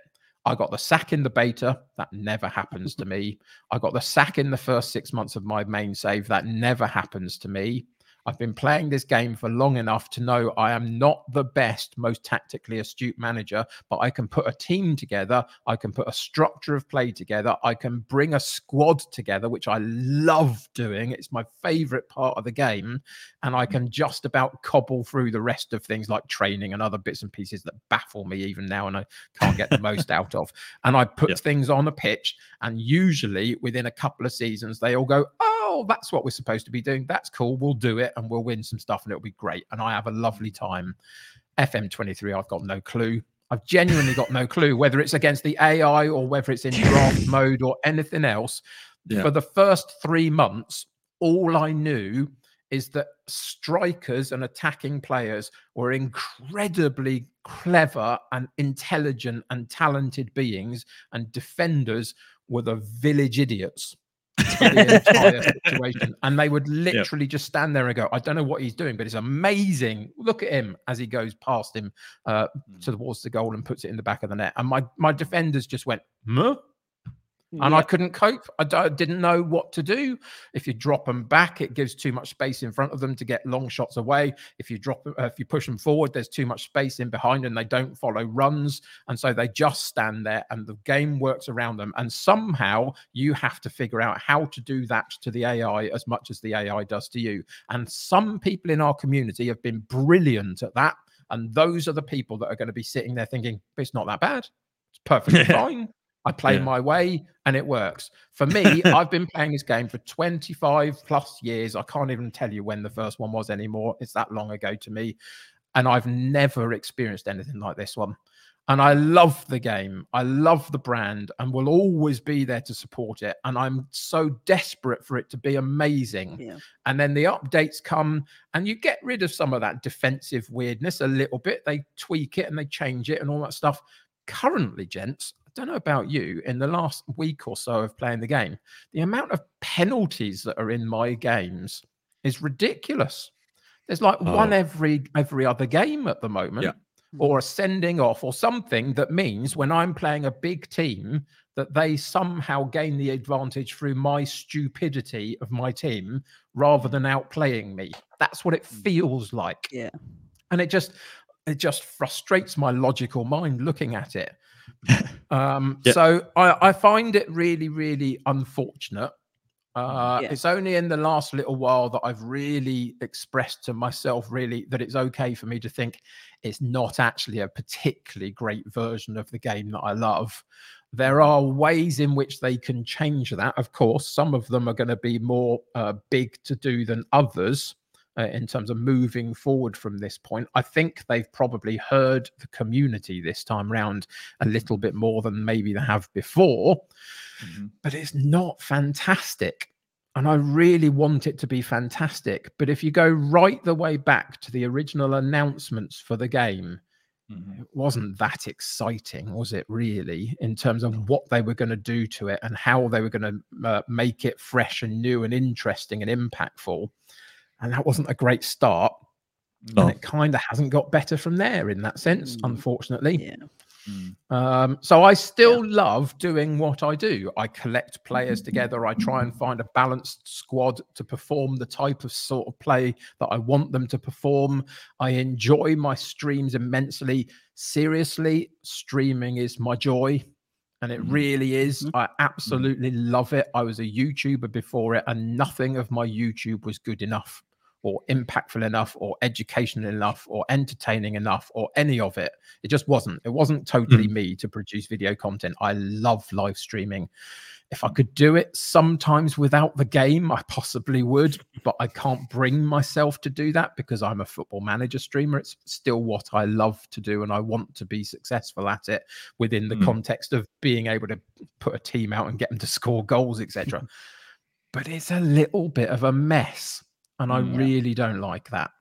I got the sack in the beta. That never happens to me. I got the sack in the first six months of my main save. That never happens to me. I've been playing this game for long enough to know I am not the best, most tactically astute manager, but I can put a team together. I can put a structure of play together. I can bring a squad together, which I love doing. It's my favorite part of the game. And I can just about cobble through the rest of things like training and other bits and pieces that baffle me even now and I can't get the most out of. And I put Yeah. things on a pitch, and usually within a couple of seasons, they all go, Oh, Oh, that's what we're supposed to be doing. That's cool. We'll do it and we'll win some stuff and it'll be great. And I have a lovely mm. time. FM23, I've got no clue. I've genuinely got no clue whether it's against the AI or whether it's in draft mode or anything else. Yeah. For the first three months, all I knew is that strikers and attacking players were incredibly clever and intelligent and talented beings, and defenders were the village idiots the entire situation. And they would literally just stand there and go, I don't know what he's doing, but it's amazing. Look at him as he goes past him uh, towards the goal and puts it in the back of the net. And my, my defenders just went, Muh? And I couldn't cope. I d- I didn't know what to do. If you drop them back, it gives too much space in front of them to get long shots away. If you drop, uh, if you push them forward, there's too much space in behind, and they don't follow runs, and so they just stand there, and the game works around them. And somehow you have to figure out how to do that to the AI as much as the AI does to you. And some people in our community have been brilliant at that. And those are the people that are going to be sitting there thinking, it's not that bad. It's perfectly fine. I play Yeah. my way and it works. For me, I've been playing this game for 25 plus years. I can't even tell you when the first one was anymore. It's that long ago to me. And I've never experienced anything like this one. And I love the game. I love the brand and will always be there to support it. And I'm so desperate for it to be amazing. Yeah. And then the updates come and you get rid of some of that defensive weirdness a little bit. They tweak it and they change it and all that stuff. Currently, gents, don't know about you, in the last week or so of playing the game, the amount of penalties that are in my games is ridiculous. There's like oh. one Oh. every every other game at the moment Yeah. or a sending off or something that means when I'm playing a big team that they somehow gain the advantage through my stupidity of my team rather than outplaying me. That's what it hmm. feels like. Yeah. And it just it just frustrates my logical mind looking at it. Um, Yeah. so I, I find it really, really unfortunate. Uh, Yeah. It's only in the last little while that I've really expressed to myself, really, that it's okay for me to think it's not actually a particularly great version of the game that I love. There are ways in which they can change that. Of course, some of them are going to be more uh, big to do than others uh, in terms of moving forward from this point. I think they've probably heard the community this time round a little bit more than maybe they have before Mhm. but it's not fantastic. And I really want it to be fantastic. But if you go right the way back to the original announcements for the game, Mhm. it wasn't that exciting, was it really, in terms of what they were going to do to it and how they were going to uh, make it fresh and new and interesting and impactful? And that wasn't a great start. No. And it kind of hasn't got better from there in that sense, Mm. unfortunately. Yeah. Mm. Um, so I still love doing what I do. I collect players together. I try and find a balanced squad to perform the type of sort of play that I want them to perform. I enjoy my streams immensely. Seriously, streaming is my joy. And it Mhm. really is. Mhm. I absolutely love it. I was a YouTuber before it, and nothing of my YouTube was good enough or impactful enough or educational enough or entertaining enough or any of it. It just wasn't. It wasn't totally me to produce video content. I love live streaming. If I could do it sometimes without the game, I possibly would, but I can't bring myself to do that because I'm a football manager streamer. It's still what I love to do and I want to be successful at it within the Mm. context of being able to put a team out and get them to score goals, etc. but it's a little bit of a mess and I Mm. Yeah. really don't like that.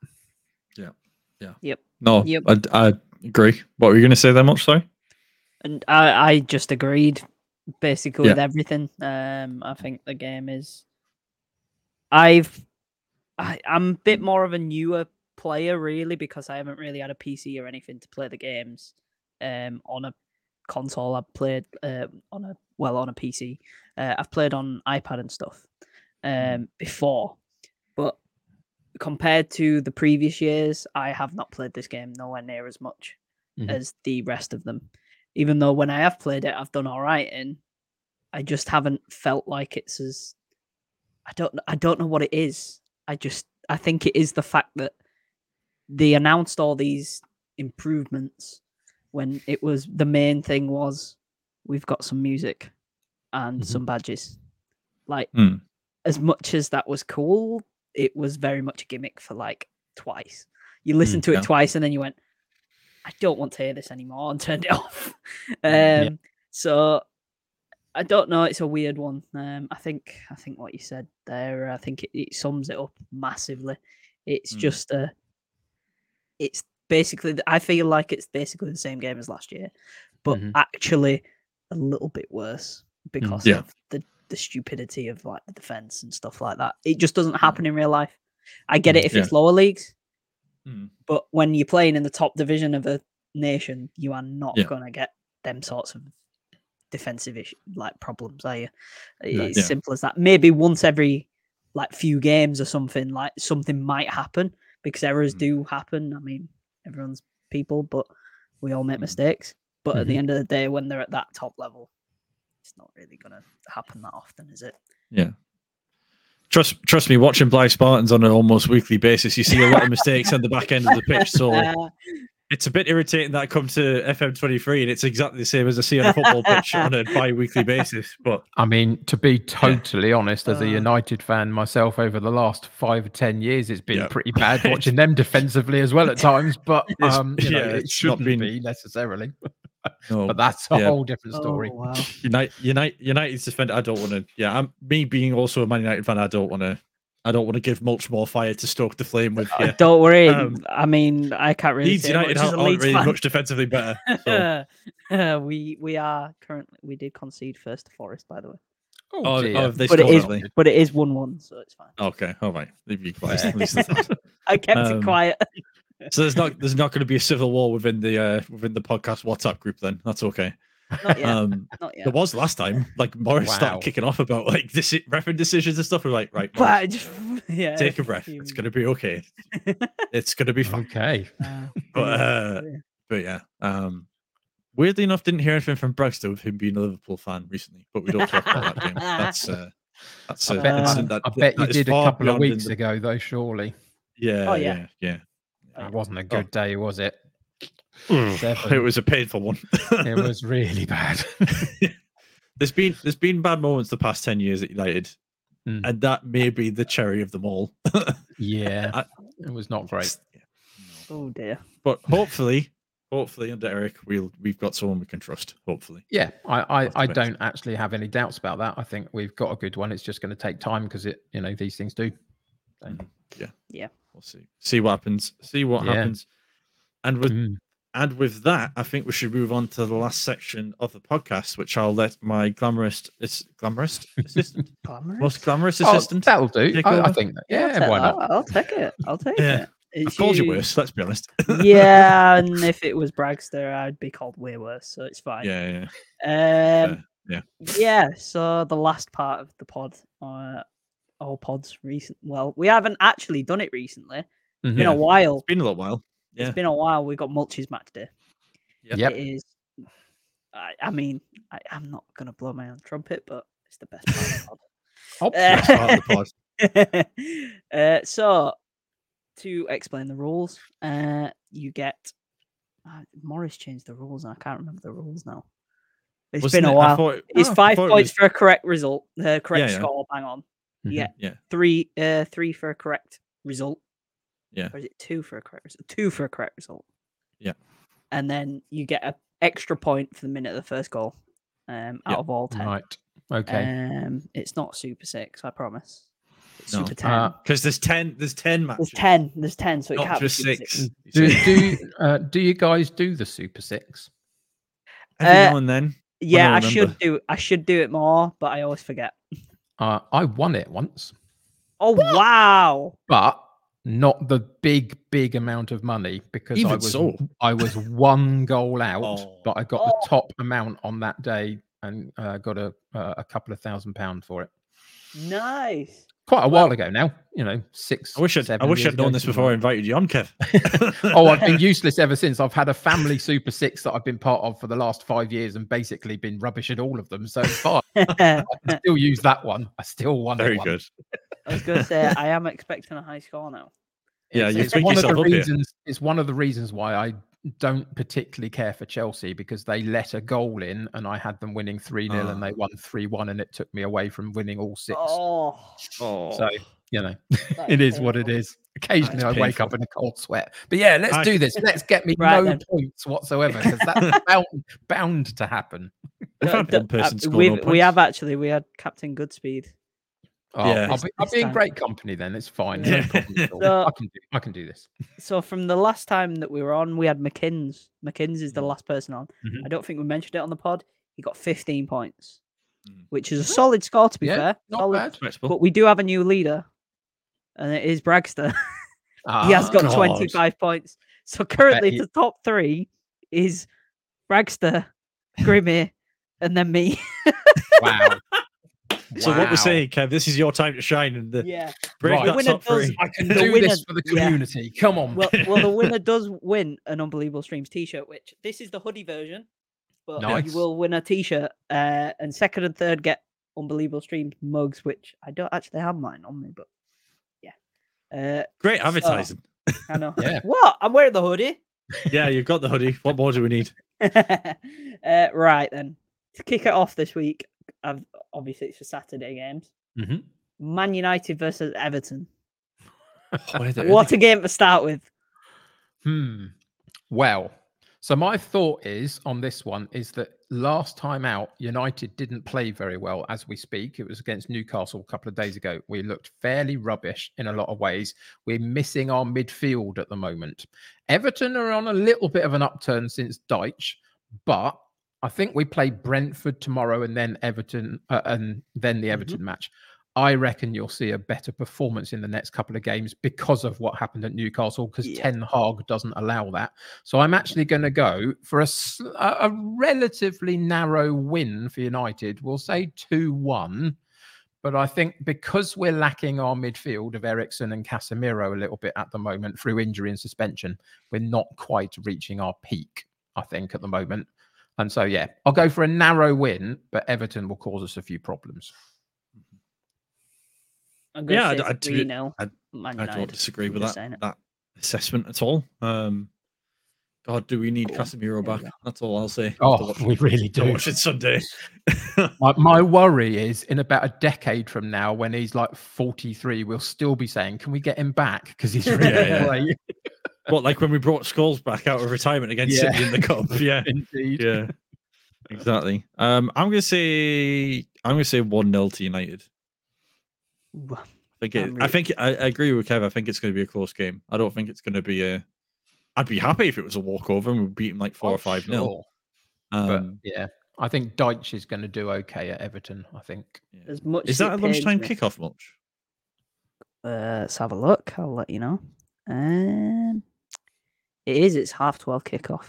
Yeah, yeah, yep. No, Yep. I, I agree. What were you going to say there, Mulch? Sorry. And I, I just agreed basically Yeah. with everything. Um, I think the game is. I've, I, I'm a bit more of a newer player really because I haven't really had a PC or anything to play the games. Um, on a console, I've played uh, on a well on a PC. Uh, I've played on iPad and stuff um, before, but compared to the previous years, I have not played this game nowhere near as much Mhm. as the rest of them. Even though when I have played it, I've done all right in. I just haven't felt like it's as. I don't. I don't know what it is. I just. I think it is the fact that they announced all these improvements when it was the main thing was we've got some music and Mhm. some badges. Like Mm. as much as that was cool, it was very much a gimmick for like twice. You listened to it yeah. twice and then you went, I don't want to hear this anymore and turned it off. Um, Yeah. So I don't know. It's a weird one. Um, I think I think what you said there. I think it, it sums it up massively. It's Mm. just a. It's basically. I feel like it's basically the same game as last year, but Mhm. actually a little bit worse because Yeah. of the the stupidity of like the defense and stuff like that. It just doesn't happen in real life. I get it if Yeah. it's lower leagues, Mm. but when you're playing in the top division of a nation, you are not Yeah. going to get them sorts of defensive issue, like problems, are you? It's Yeah. simple as that. Maybe once every like few games or something, like something might happen because errors Mm. do happen. I mean, everyone's people, but we all make Mm. mistakes. But at the Mhm. end of the day, when they're at that top level, it's not really going to happen that often, is it? Yeah. Trust trust me, watching Blyth Spartans on an almost weekly basis, you see a lot of mistakes on the back end of the pitch. So Uh, it's a bit irritating that I come to FM23 and it's exactly the same as I see on a football pitch on a bi-weekly basis. But I mean, to be totally honest, as a Uh. United fan myself, over the last five or ten years, it's been Yeah. pretty bad watching them defensively as well at times. But um, you know, yeah, it it's not shouldn't been- be necessarily. No, But that's a Yeah. whole different story. Oh, wow. United, United, United's defender. I don't want to. Yeah, I'm me being also a Man United fan. I don't want to. I don't want to give much more fire to stoke the flame with. Uh, Yeah. Don't worry. Um, I mean, I can't really Leeds say United much as a aren't really much defensively better. So. Uh, we we are currently we did concede first to Forest, by the way, Oh, Oh, dear. oh, have they but it scored, is have they? but it is one one, so it's fine. Okay, all right. Leave you quiet. At least there's that. I kept Um, it quiet. So there's not there's not going to be a civil war within the uh within the podcast WhatsApp group. Then that's okay. Not yet. Um, not there was last time. Like Morris Wow. started kicking off about like this reference decisions and stuff. We're like, right, But Morris, I just, yeah. take a breath. It's gonna be okay. It's gonna be fine. Okay. Uh, But uh, but yeah. Um, weirdly enough, didn't hear anything from Bragster with him being a Liverpool fan recently. But we don't talk about that game. That's uh, that's I uh, bet, Uh, that, I bet you did a couple of weeks the- ago, though. Surely Yeah, Oh, yeah, yeah. yeah. It wasn't a Oh. good day, was it? It was a painful one. it was really bad. there's been there's been bad moments the past ten years at United, Mm. and that may be the cherry of them all. yeah, I- it was not great. Oh dear. But hopefully, hopefully under Eric, we'll we've got someone we can trust. Hopefully, Yeah, I, I, I don't actually have any doubts about that. I think we've got a good one. It's just going to take time because it, you know, these things do. So, we'll see see what happens. See what Yeah. happens. And with mm. and with that, I think we should move on to the last section of the podcast, which I'll let my glamorous it's glamorous assistant, glamorous? most glamorous Oh, assistant. that'll do. I, I think that. I'll Yeah, why not? I'll, I'll take it. I'll take Yeah. it. I've It's called you you- worse. Let's be honest. yeah, and if it was Bragster, I'd be called way worse, so it's fine. yeah, yeah. Um, yeah. yeah. So the last part of the pod, uh, all pods recent. Well, we haven't actually done it recently. It's been a while. It's been a little while. Yeah. It's been a while. We got Mulch's match day. Yep. Yep. It is. I, I mean, I, I'm not gonna blow my own trumpet, but it's the best part of the pod. Obviously. Uh, Part of the pod. uh, so, to explain the rules, uh, you get. Uh, Morris changed the rules, and I can't remember the rules now. It's Wasn't been a it- while. thought- It's oh, I five thought it points was- for a correct result, uh, correct yeah. score. Bang on. Mhm. Yeah, Yeah. three, uh, three for a correct result. Yeah. Or is it two for a correct result? Two for a correct result. Yeah. And then you get an extra point for the minute of the first goal. Um, out Yeah. of all ten. Right. Okay. Um, it's not Super Six, I promise. It's No. Super Ten. Uh, Because there's ten. There's ten matches. there's ten. There's ten, so it Not can't just Super six. Six. do do uh, do you guys do the Super Six? Every Uh, now and then. Yeah, I I should do. I should do it more, but I always forget. Uh, I won it once, Oh wow! but not the big big amount of money because I was so. I was one goal out, Oh. but I got Oh. the top amount on that day and uh, got a uh, a couple of thousand pound for it. Nice. Quite a while ago now, you know, six. I wish I'd, I wish I'd known this before I invited you on, Kev. oh, I've been useless ever since. I've had a family Super Six that I've been part of for the last five years and basically been rubbish at all of them. So far. I I still use that one. I still won. Very that one. good. I was going to say I am expecting a high score now. Yeah, It's, you it's think one of the yourself up here. reasons. It's one of the reasons why I don't particularly care for Chelsea because they let a goal in and I had them winning three 0 and Ah. they won three one and it took me away from winning all six. Oh, Oh, So you know, that it is what it is. painful. is. Occasionally, I wake up in a cold sweat. But yeah, let's I- do this. Let's get me Right no then. points whatsoever because that's bound, bound to happen. we've had one person uh, we've- we have actually. We had Captain Goodspeed. Oh, Yeah. I'll be, I'll be in great company then. It's fine. No problem at all. So- I can do. I can do this. So from the last time that we were on, we had McKins. McKins is the Mhm. last person on. Mhm. I don't think we mentioned it on the pod. He got 15 points, Mm. which is a solid score to be Yeah, fair. not solid. bad. But we do have a new leader, and it is Bragster. Ah, he has got God. 25 points. So currently, he- the top three is Bragster, Grimmy, and then me. Wow. So what we're saying, Kev, this is your time to shine and the yeah. break Right. The winner top does- three. I can The do winner- this for the yeah. community. Come on. Well, well, the winner does win an Unbelievable Streams T-shirt, which this is the hoodie version, but Nice. you will win a T-shirt. Uh, and second and third get Unbelievable Streams mugs, which I don't actually have mine on me, but yeah. Uh, Great advertising. I know. Yeah. What? I'm wearing the hoodie. Yeah, you've got the hoodie. What more do we need? uh, right then, to kick it off this week, I've, obviously it's for Saturday games. Mhm. Man United versus Everton. What a game to start with. Hmm. Well, so my thought is on this one is that last time out, United didn't play very well as we speak. It was against Newcastle a couple of days ago. We looked fairly rubbish in a lot of ways. We're missing our midfield at the moment. Everton are on a little bit of an upturn since Dyche, but I think we play Brentford tomorrow and then Everton uh, and then the Everton match. I reckon you'll see a better performance in the next couple of games because of what happened at Newcastle, because Yeah. Ten Hag doesn't allow that. So I'm actually going to go for a, a a relatively narrow win for United. We'll say 2 1. But I think because we're lacking our midfield of Eriksen and Casemiro a little bit at the moment through injury and suspension, we're not quite reaching our peak, I think, at the moment. And so, yeah, I'll go for a narrow win, but Everton will cause us a few problems. I'm Yeah, I'd- I'd do 3 it- 0. I'd- Man I United. don't disagree I'm with that that assessment at all. Um, God, do we need Go on. Casemiro back? go. That's all I'll say. Oh, we really do. watch it Sunday. My, my worry is in about a decade from now, when he's like 43, we'll still be saying, Can we get him back? Because he's really Yeah, yeah. great. what, like when we brought Scholes back out of retirement against Yeah. City in the cup? Yeah, Indeed. yeah, exactly. Um, I'm gonna say I'm gonna say one 0 to United. Ooh, I think it, I'm I think I, I agree with Kev. I think it's going to be a close game. I don't think it's going to be a. I'd be happy if it was a walkover and we beat them like four Oh, or five nil. Um, But yeah, I think Dyche is going to do okay at Everton. I think. yeah. As much Is as that a lunchtime pains me- kickoff much? Uh, let's have a look. I'll let you know. Um, it is. It's half twelve kickoff.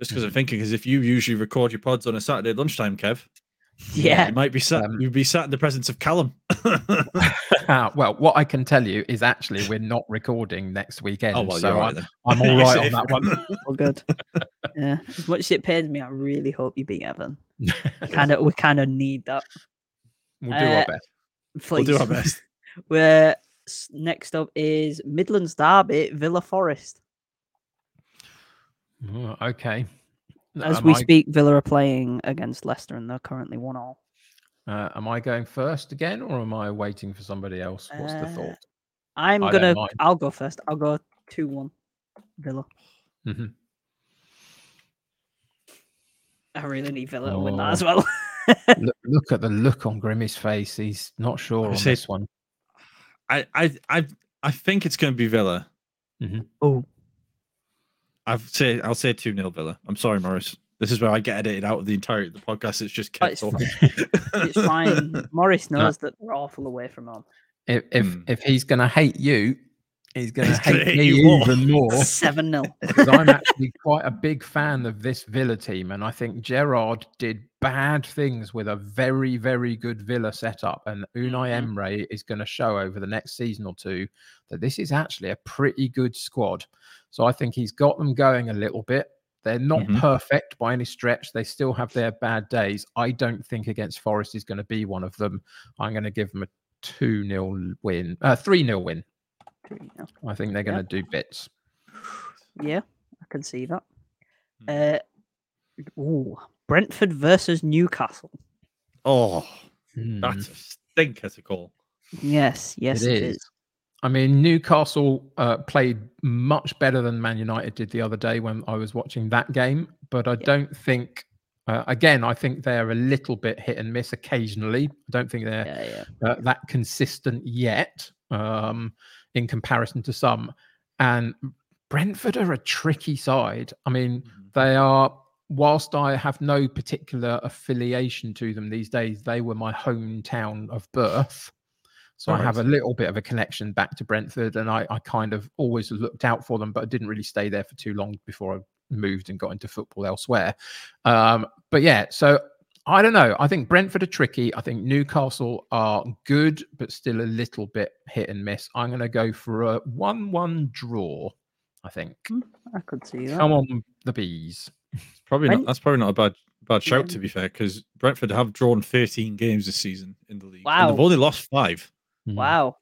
Just because I'm thinking, because if you usually record your pods on a Saturday at lunchtime, Kev, Yeah. you might be sat. Um, you'd be sat in the presence of Callum. well, what I can tell you is actually we're not recording next weekend, oh well, so you're I, right then. I'm all right on that one. All good. yeah. As much as it pains me, I really hope you beat Evan. Kind of, we kind of need that. We'll do Uh, our best. We'll do our best. Where s- next up is Midlands Derby, Villa Forest. Oh, okay. As am we I, speak, Villa are playing against Leicester, and they're currently one all. uh, am I going first again, or am I waiting for somebody else? What's the Uh, thought? I'm I don't gonna. I'll go first. I'll go two one, Villa. Mhm. I really need Villa to win that as Oh. well. look, look at the look on Grimmy's face. He's not sure on say- this one. I, I, I, I think it's going to be Villa. oh, I've say I'll say two 0 Villa. I'm sorry, Morris. This is where I get edited out of the entire the podcast. It's just kept it's talking. it's fine. Morris No. knows that they're awful away from home. If if, Hmm. if he's going to hate you, he's going to He's hate hate me you more. even more. Seven 0 because I'm actually quite a big fan of this Villa team, and I think Gerrard did bad things with a very, very good Villa setup. And Unai Mhm. Emery is going to show over the next season or two that this is actually a pretty good squad. So I think he's got them going a little bit. They're not Mhm. perfect by any stretch. They still have their bad days. I don't think against Forest is going to be one of them. I'm going to give them a 2 0 win, uh, 3 0 win. I think they're going to do bits. Yeah, I can see that. Hmm. Uh, ooh, Brentford versus Newcastle. Oh, Hmm. that's a stinker to call. Yes, yes, it is. I mean, Newcastle uh, played much better than Man United did the other day when I was watching that game. But I don't think, uh, again, I think they're a little bit hit and miss occasionally. I don't think they're Yeah, yeah. uh, that consistent yet um, in comparison to some. And Brentford are a tricky side. I mean, they are, whilst I have no particular affiliation to them these days, they were my hometown of birth. So I have a little bit of a connection back to Brentford, and I, I kind of always looked out for them, but I didn't really stay there for too long before I moved and got into football elsewhere. Um, but yeah, so I don't know. I think Brentford are tricky. I think Newcastle are good, but still a little bit hit and miss. I'm going to go for a 1 1 draw, I think. I could see that. Come on, the bees. It's probably not. That's probably not a bad bad shout Yeah. to be fair, because Brentford have drawn 13 games this season in the league. and Wow. they've only lost five. Mm. Wow.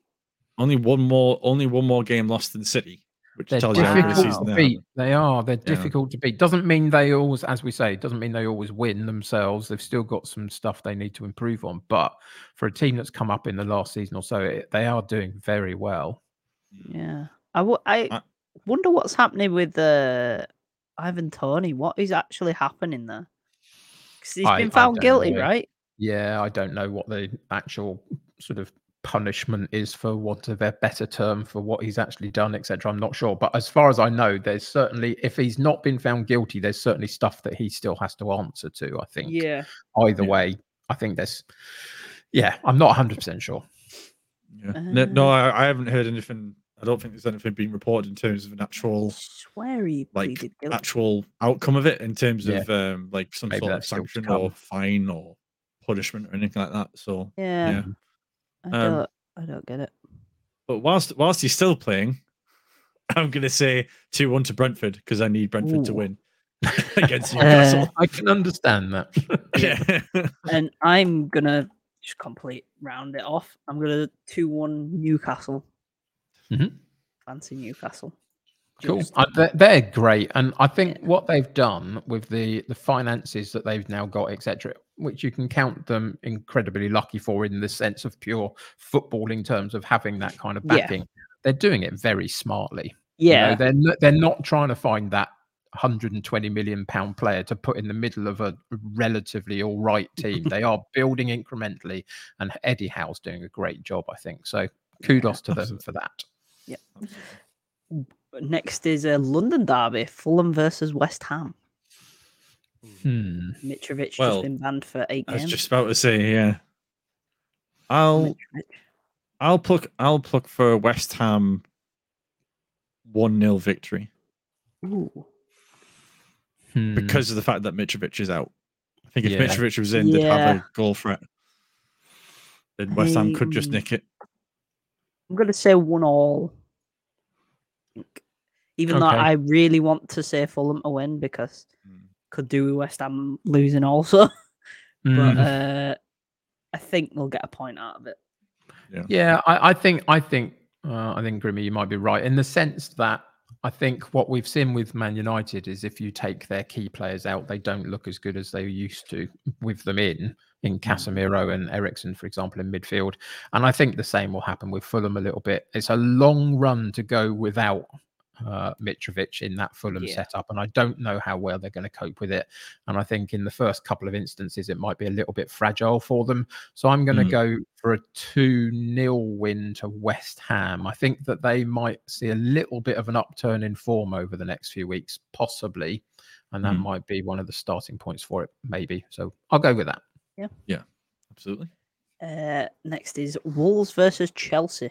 Only one more. Only one more game lost in City, which They're tells you how good difficult season to they beat. They are. They're Yeah. difficult to beat. Doesn't mean they always, as we say, doesn't mean they always win themselves. They've still got some stuff they need to improve on. But for a team that's come up in the last season or so, it, they are doing very well. Yeah. I, w- I I- wonder what's happening with uh, Ivan Toney. What is actually happening there? Because he's I- been I found don't guilty, know. right? Yeah, I don't know what the actual sort of punishment is for want of a better term for what he's actually done, etc. I'm not sure. But as far as I know, there's certainly if he's not been found guilty, there's certainly stuff that he still has to answer to. I think. Yeah. Either Yeah. way, I think there's. Yeah, I'm not 100 percent sure. Yeah. No, Uh, no I, I haven't heard anything. I don't think there's anything being reported in terms of an actual swear he like actual outcome of it in terms Yeah. of um like some Maybe sort of that's still to sanction or fine or punishment or anything like that. So yeah. yeah. I Um, don't. I don't get it. But whilst whilst he's still playing, I'm gonna say two one to Brentford because I need Brentford to Ooh. win against Uh, Newcastle. I can understand that. yeah. and I'm gonna just complete round it off. I'm gonna two one Newcastle. Mhm. Fancy Newcastle. Cool. Just- Uh, they're, they're great, and I think Yeah. what they've done with the the finances that they've now got, etc., which you can count them incredibly lucky for in the sense of pure footballing terms of having that kind of Yeah. backing. They're doing it very smartly. You know, Yeah. they're n- they're not trying to find that 120 million pound player to put in the middle of a relatively all right team. they are building incrementally, and Eddie Howe's doing a great job, I think. So kudos to them for that. Yeah. Next is a London derby: Fulham versus West Ham. Hmm. Mitrovic Well, just been banned for eight games. I was just about to say, yeah. I'll Mitrovic. I'll pluck I'll pluck for West Ham 1 0 victory Ooh. Hmm. because of the fact that Mitrovic is out. I think if Yeah. Mitrovic was in, they'd have a goal threat. Then West Ham could just nick it. I'm gonna say one all. Even though I really want to say Fulham to win because Mm. Could do with West Ham losing also. but Mm. uh, I think we'll get a point out of it. Yeah, I, I think I think uh, I think Grimmy, you might be right in the sense that I think what we've seen with Man United is if you take their key players out, they don't look as good as they used to with them in in Casemiro and Eriksen, for example, in midfield. And I think the same will happen with Fulham a little bit. It's a long run to go without uh, Mitrovic in that Fulham Yeah. setup, and I don't know how well they're going to cope with it. And I think in the first couple of instances, it might be a little bit fragile for them. So I'm going to Mm. go for a 2 0 win to West Ham. I think that they might see a little bit of an upturn in form over the next few weeks, possibly. And that Mm. might be one of the starting points for it, maybe. So I'll go with that. Yeah. Yeah, absolutely. Uh, next is Wolves versus Chelsea.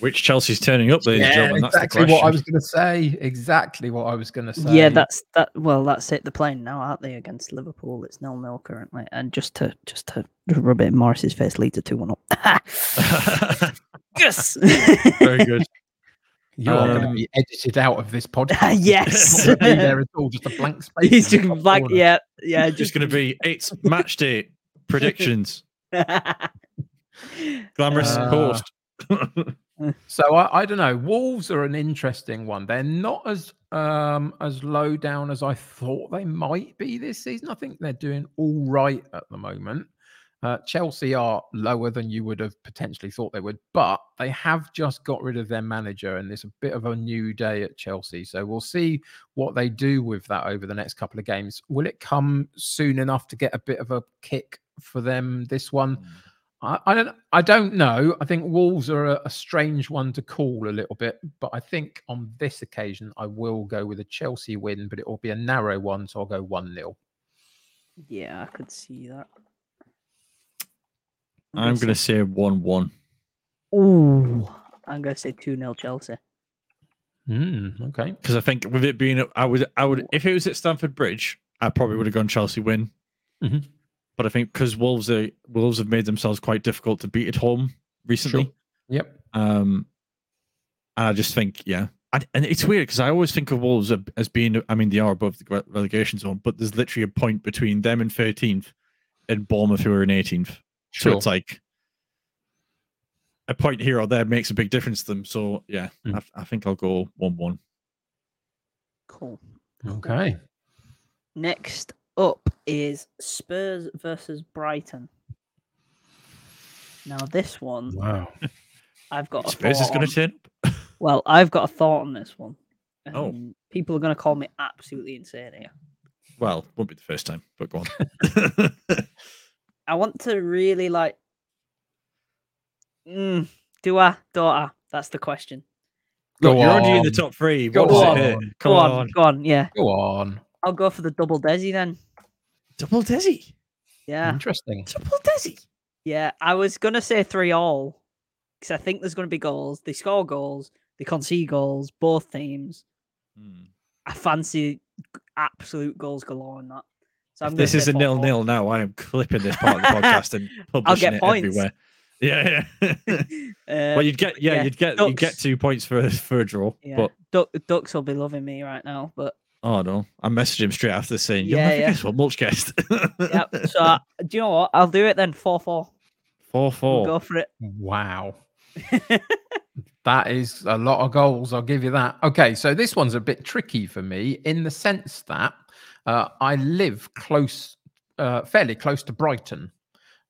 Which Chelsea's turning up, ladies and gentlemen? That's exactly the what I was going to say. Exactly what I was going to say. Yeah, that's that. Well, that's it. They're playing now, aren't they, against Liverpool? It's nil nil currently, and just to just to rub it in Morris's face, Leeds to two one up. yes. Very good. You're going to Um, be edited out of this podcast. yes. Not be there at all. Just a blank space. He's just top like, corner. yeah, yeah, Just going to be it's match day predictions, glamorous Uh, post. So I, I don't know. Wolves are an interesting one. They're not as um as low down as I thought they might be this season. I think they're doing all right at the moment. Uh, Chelsea are lower than you would have potentially thought they would, but they have just got rid of their manager, and it's a bit of a new day at Chelsea. So we'll see what they do with that over the next couple of games. Will it come soon enough to get a bit of a kick for them? This one, I, I don't I don't know. I think Wolves are a, a strange one to call a little bit, but I think on this occasion I will go with a Chelsea win, but it will be a narrow one, so I'll go one 0 yeah, I could see that. I'm going to say 1 1. Ooh, I'm gonna say two 0 Chelsea. Mm, okay. Because I think with it being, I would, I would, if it was at Stamford Bridge, I probably would have gone Chelsea win. Mhm. But I think because Wolves are Wolves have made themselves quite difficult to beat at home recently. Yep. Um, and I just think, yeah, and, and it's weird because I always think of Wolves a- as being, I mean, they are above the relegation zone, but there's literally a point between them and 13th, and Bournemouth who are in 18th. Sure. So it's like a point here or there makes a big difference to them. So yeah, Mm. I, I think I'll go one-one. Cool. Okay. Next up is Spurs versus Brighton. Now this one, Wow. I've got a Spurs is going to turn. Well, I've got a thought on this one. Oh. Um, people are going to call me absolutely insane here. Well, won't be the first time, but go on. I want to really like. Mm, do I? Don't I? That's the question. Look, Go you're already in the top three. Go What is on. it here? Go Come on, on. go on. Yeah, Go on. I'll go for the double Desi then. Double Desi. Yeah, Interesting. Double Desi. yeah. I was gonna say three all because I think there's going to be goals. They score goals. They concede goals. Both teams. Hmm. I fancy absolute goals galore in that. So I'm gonna This is a 4-4. nil-nil now. I am clipping this part of the podcast and publishing get it points. everywhere. Yeah, yeah. Uh, well, you'd get yeah, yeah, you'd get you get two points for for a draw. yeah. But Duck, Ducks will be loving me right now, but oh no, I messaged him straight after saying, "You'll Yeah, never yeah. guess what mulch guessed." yeah. So uh, do you know what? I'll do it then. Four four. four We'll go for it. Wow. That is a lot of goals. I'll give you that. Okay, so this one's a bit tricky for me in the sense that uh, I live close, uh, fairly close to Brighton.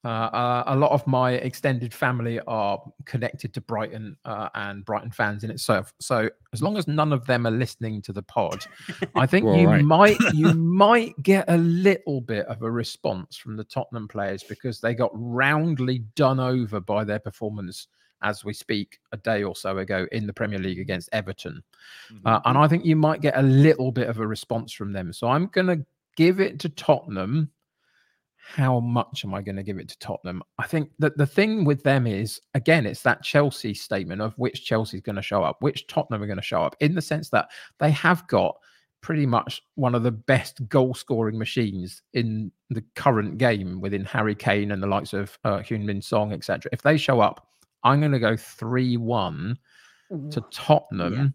Uh, uh, a lot of my extended family are connected to Brighton uh, and Brighton fans in itself. So as long as none of them are listening to the pod, I think you right. might you might get a little bit of a response from the Tottenham players because they got roundly done over by their performance as we speak a day or so ago in the Premier League against Everton. Mm-hmm. Uh, and I think you might get a little bit of a response from them. So I'm going to give it to Tottenham. How much am I going to give it to Tottenham? I think that the thing with them is, again, it's that Chelsea statement of which Chelsea's going to show up, which Tottenham are going to show up, in the sense that they have got pretty much one of the best goal scoring machines in the current game within Harry Kane and the likes of uh, Heung-min Son, etc. If they show up, I'm going to go 3 1 to Tottenham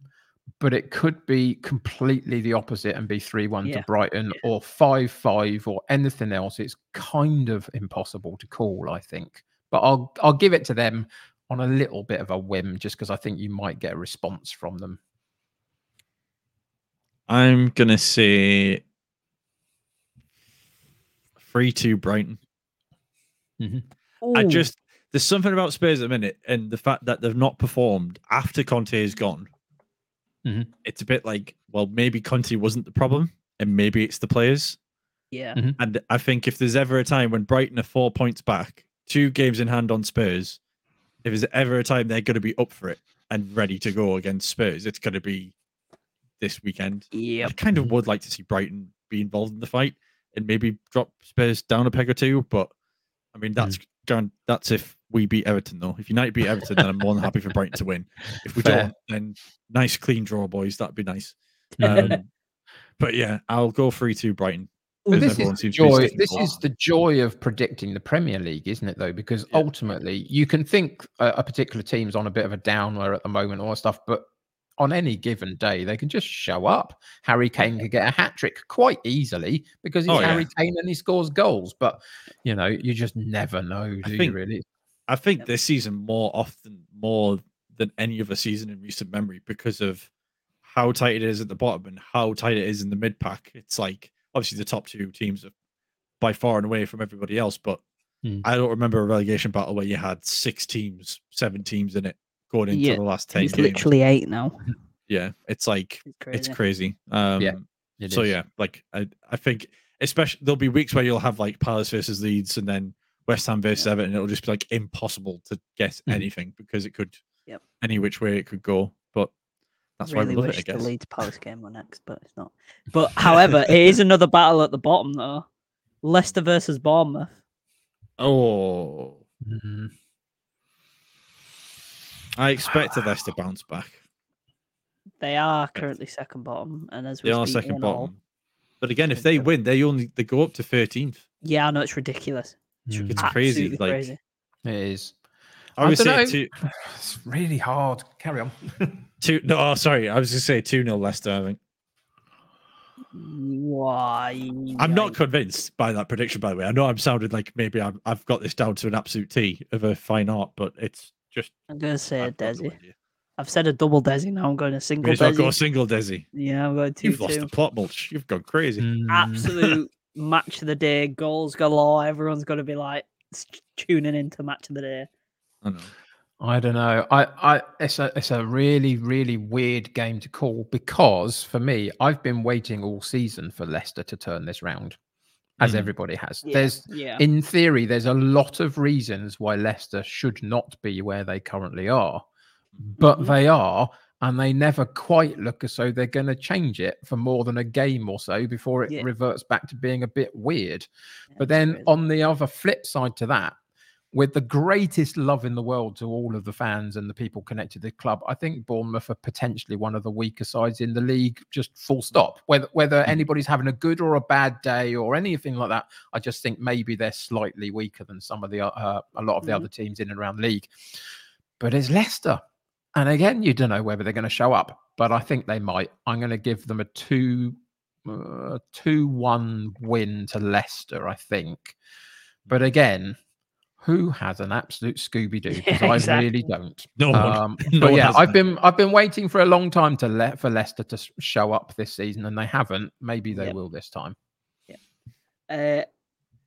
but it could be completely the opposite and be 3 1 Yeah. to Brighton Yeah. or 5 5 or anything else. It's kind of impossible to call, I think. But I'll I'll give it to them on a little bit of a whim just because I think you might get a response from them. I'm gonna say three two Brighton. Mm-hmm. I just there's something about Spurs at the minute, and the fact that they've not performed after Conte is gone. Mhm. It's a bit like, well, maybe Conte wasn't the problem, and maybe it's the players. yeah. And I think if there's ever a time when Brighton are four points back, two games in hand on Spurs, if there's ever a time they're going to be up for it and ready to go against Spurs, it's going to be this weekend. Yeah. I kind of would like to see Brighton be involved in the fight and maybe drop Spurs down a peg or two. But I mean, that's gone. That's if we beat Everton, though. If United beat Everton, then I'm more than happy for Brighton to win. If we Fair. don't, then nice clean draw, boys. That'd be nice. Um, but yeah, I'll go three two Brighton. Because this is the seems to be joy. This is the joy of predicting the Premier League, isn't it? Though, because Yeah. ultimately you can think a, a particular team's on a bit of a downer at the moment, or stuff, but on any given day they can just show up. Harry Kane could get a hat trick quite easily because he's Oh, yeah. Harry Kane and he scores goals. But you know, you just never know, do you? think- Really? I think this season more often more than any other season in recent memory because of how tight it is at the bottom and how tight it is in the mid pack. It's like obviously the top two teams are by far and away from everybody else, but Hmm. I don't remember a relegation battle where you had six teams, seven teams in it going into Yeah, the last ten It's games. literally eight now. Yeah, it's like It's crazy. it's crazy. Um, It so is. yeah, like I, I think especially there'll be weeks where you'll have like Palace versus Leeds and then West Ham versus Everton. and It'll just be like impossible to guess Mhm. anything because it could Yep. any which way it could go. But that's why really we love wish it, I the. Leeds Palace game were next, but it's not. But however, it is another battle at the bottom though. Leicester versus Bournemouth. Oh, Mhm. I expected Leicester bounce back. They are currently second bottom, and as we They are speak, second in all- bottom. But again, if they win, they only they go up to thirteenth. Yeah, I know it's ridiculous. Mm. It's crazy. Absolutely Like crazy. It is. I would say dunno. two, It's really hard. Carry on. two. No, oh, sorry, I was going to say two 0 Leicester. I think Why? I'm not convinced by that prediction. By the way, I know I'm sounding like maybe I've, I've got this down to an absolute T of a fine art, but it's just I'm gonna say a I've got Desi. idea. I've said a double Desi. Now I'm going a May single as well go Desi. single Desi. Yeah, I'm going two You've lost the plot mulch. You've gone crazy. Mm. Absolute match of the day, goals galore. Everyone's gonna be like s- tuning into match of the day. I know. I don't know. I, I, it's a, it's a really, really weird game to call because for me, I've been waiting all season for Leicester to turn this round, as Mhm. everybody has. Yeah, There's, yeah, in theory, there's a lot of reasons why Leicester should not be where they currently are, but Mhm. they are, and they never quite look as though they're going to change it for more than a game or so before it Yeah. reverts back to being a bit weird. But then crazy. on the other flip side to that, with the greatest love in the world to all of the fans and the people connected to the club, I think Bournemouth are potentially one of the weaker sides in the league, just full stop. Whether whether Mhm. anybody's having a good or a bad day or anything like that, I just think maybe they're slightly weaker than some of the uh, a lot of the Mhm. other teams in and around the league. But it's Leicester. And again, you don't know whether they're going to show up, but I think they might. I'm going to give them a two, uh, two one win to Leicester. I think, but again, who has an absolute Scooby Doo? Because Yeah, I really don't. No one. Um, No but one yeah, I've that. been I've been waiting for a long time to let for Leicester to show up this season, and they haven't. Maybe they Yep. will this time. Uh,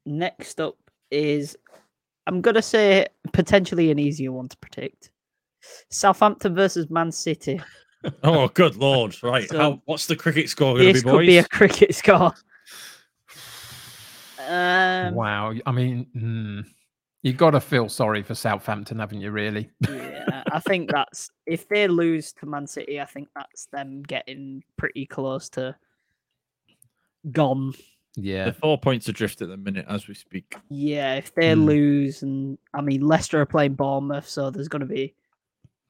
next up is I'm gonna say potentially an easier one to predict. Southampton versus Man City. Oh, good lord! Right, So- how? What's the cricket score going to This be, could boys? be a cricket score. Um, wow, I mean, mm, you got to feel sorry for Southampton, haven't you? Really? yeah, I think that's if they lose to Man City, I think that's them getting pretty close to gone. Yeah. The four points adrift at the minute as we speak. Yeah, if they Hmm. lose, and I mean Leicester are playing Bournemouth, so there's going to be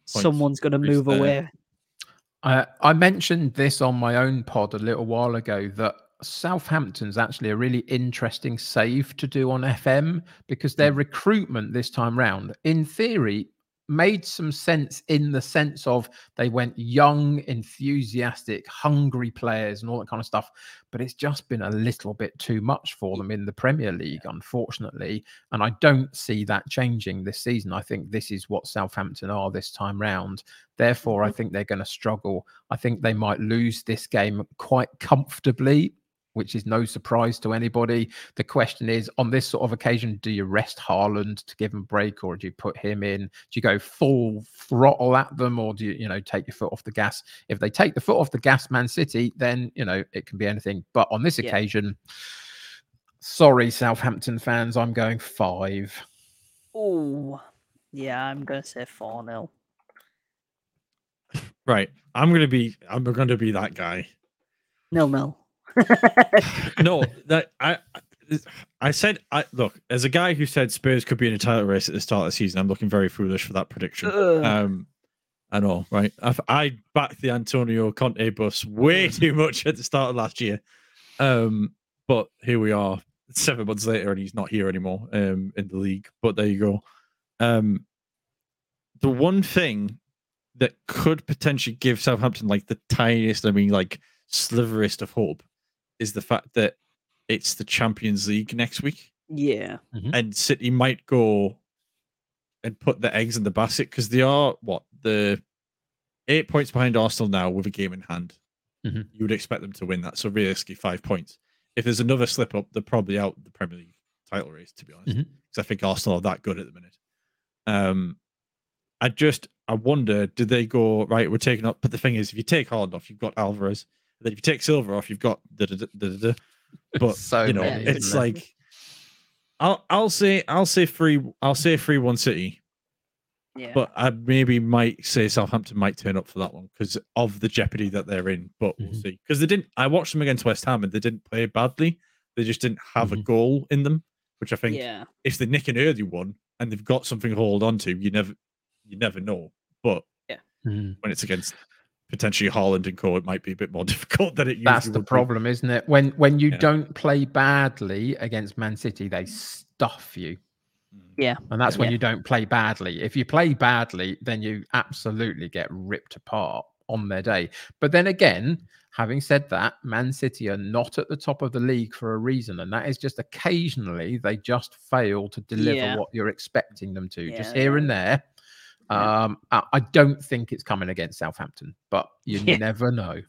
someone's going to move there. away. I, I mentioned this on my own pod a little while ago that Southampton's actually a really interesting save to do on FM because hmm. their recruitment this time round, in theory, made some sense in the sense of they went young, enthusiastic, hungry players and all that kind of stuff. But it's just been a little bit too much for them in the Premier League, unfortunately. And I don't see that changing this season. I think this is what Southampton are this time round. Therefore, I mm-hmm. think they're going to struggle. I think they might lose this game quite comfortably, which is no surprise to anybody. The question is on this sort of occasion, do you rest Haaland to give him a break or do you put him in? Do you go full throttle at them or do you, you know, take your foot off the gas? If they take the foot off the gas, Man City, then, you know, it can be anything. But on this Yeah. occasion, sorry, Southampton fans, I'm going five. Oh, yeah, I'm going to say 4 0. Right. I'm gonna be I'm gonna be that guy. Nil nil. No, that I I- said I look, as a guy who said Spurs could be in a title race at the start of the season, I'm looking very foolish for that prediction. Ugh. Um I know, right? I, I backed the Antonio Conte bus way too much at the start of last year. Um, but here we are, seven months later, and he's not here anymore um, in the league. But there you go. Um, the one thing that could potentially give Southampton like the tiniest, I mean, like sliverest of hope, is the fact that it's the Champions League next week yeah. and City might go and put the eggs in the basket because they are what the eight points behind Arsenal now with a game in hand. Mhm. You would expect them to win that, so realistically five points. If there's another slip up, they're probably out the Premier League title race. To be honest, because Mhm. I think Arsenal are that good at the minute. Um, I just I wonder, do they go right? We're taking up, but the thing is, if you take Haaland off, you've got Alvarez. Then if you take Silva off, you've got da da da da da. da. But So you know, many, it's isn't there? like I'll I'll say I'll say free I'll say free one City, Yeah. but I maybe might say Southampton might turn up for that one because of the jeopardy that they're in. But we'll Mhm. see because they didn't. I watched them against West Ham and they didn't play badly. They just didn't have a Mhm. goal in them, which I think yeah. if they nick an early one and they've got something to hold on to, you never you never know. But Mhm. when it's against potentially Haaland and Co, it might be a bit more difficult than it usually That's the would be. problem, isn't it? When when you Yeah. don't play badly against Man City, they stuff you. Yeah. And that's when Yeah. you don't play badly. If you play badly, then you absolutely get ripped apart on their day. But then again, having said that, Man City are not at the top of the league for a reason. And that is just occasionally they just fail to deliver Yeah. what you're expecting them to, just here yeah. and there. Yeah. Um, I, I don't think it's coming against Southampton, but you Yeah. never know.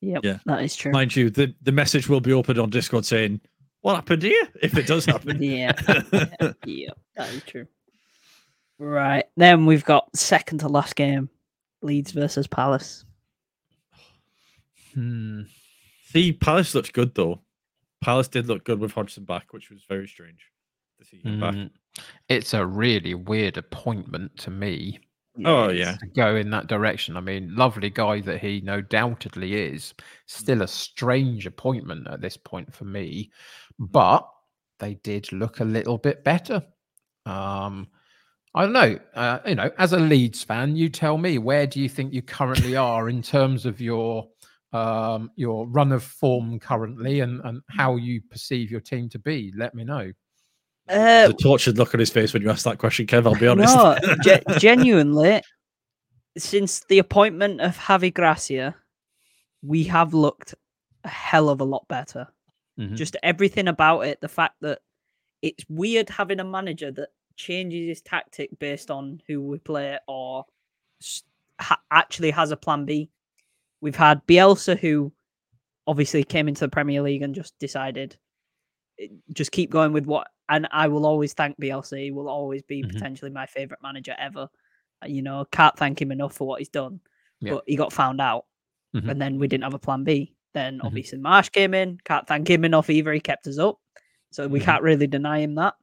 Yep. Yeah. That is true. Mind you, the, the message will be opened on Discord saying, What happened here? If it does happen. yeah. yeah. Yeah. That is true. Right. Then we've got second to last game Leeds versus Palace. Hmm. See, Palace looked good though. Palace did look good with Hodgson back, which was very strange to see him back. It's a really weird appointment to me Oh, yeah. to go in that direction. I mean, lovely guy that he no doubtedly is, still a strange appointment at this point for me, but they did look a little bit better. Um, I don't know. Uh, you know, as a Leeds fan, you tell me where do you think you currently are in terms of your um your run of form currently and and how you perceive your team to be let me know Uh, the tortured look on his face when you asked that question, Kev, I'll be honest. No, ge- genuinely, since the appointment of Javi Gracia, we have looked a hell of a lot better. Mhm. Just everything about it, the fact that it's weird having a manager that changes his tactic based on who we play or ha- actually has a plan B. We've had Bielsa, who obviously came into the Premier League and just decided just keep going with what. And I will always thank Bielsa. He will always be Mhm. potentially my favorite manager ever. Uh, You know, can't thank him enough for what he's done. Yeah. But he got found out, Mhm. and then we didn't have a plan B. Then Mhm. obviously Marsch came in. Can't thank him enough either. He kept us up, so we Mhm. can't really deny him that.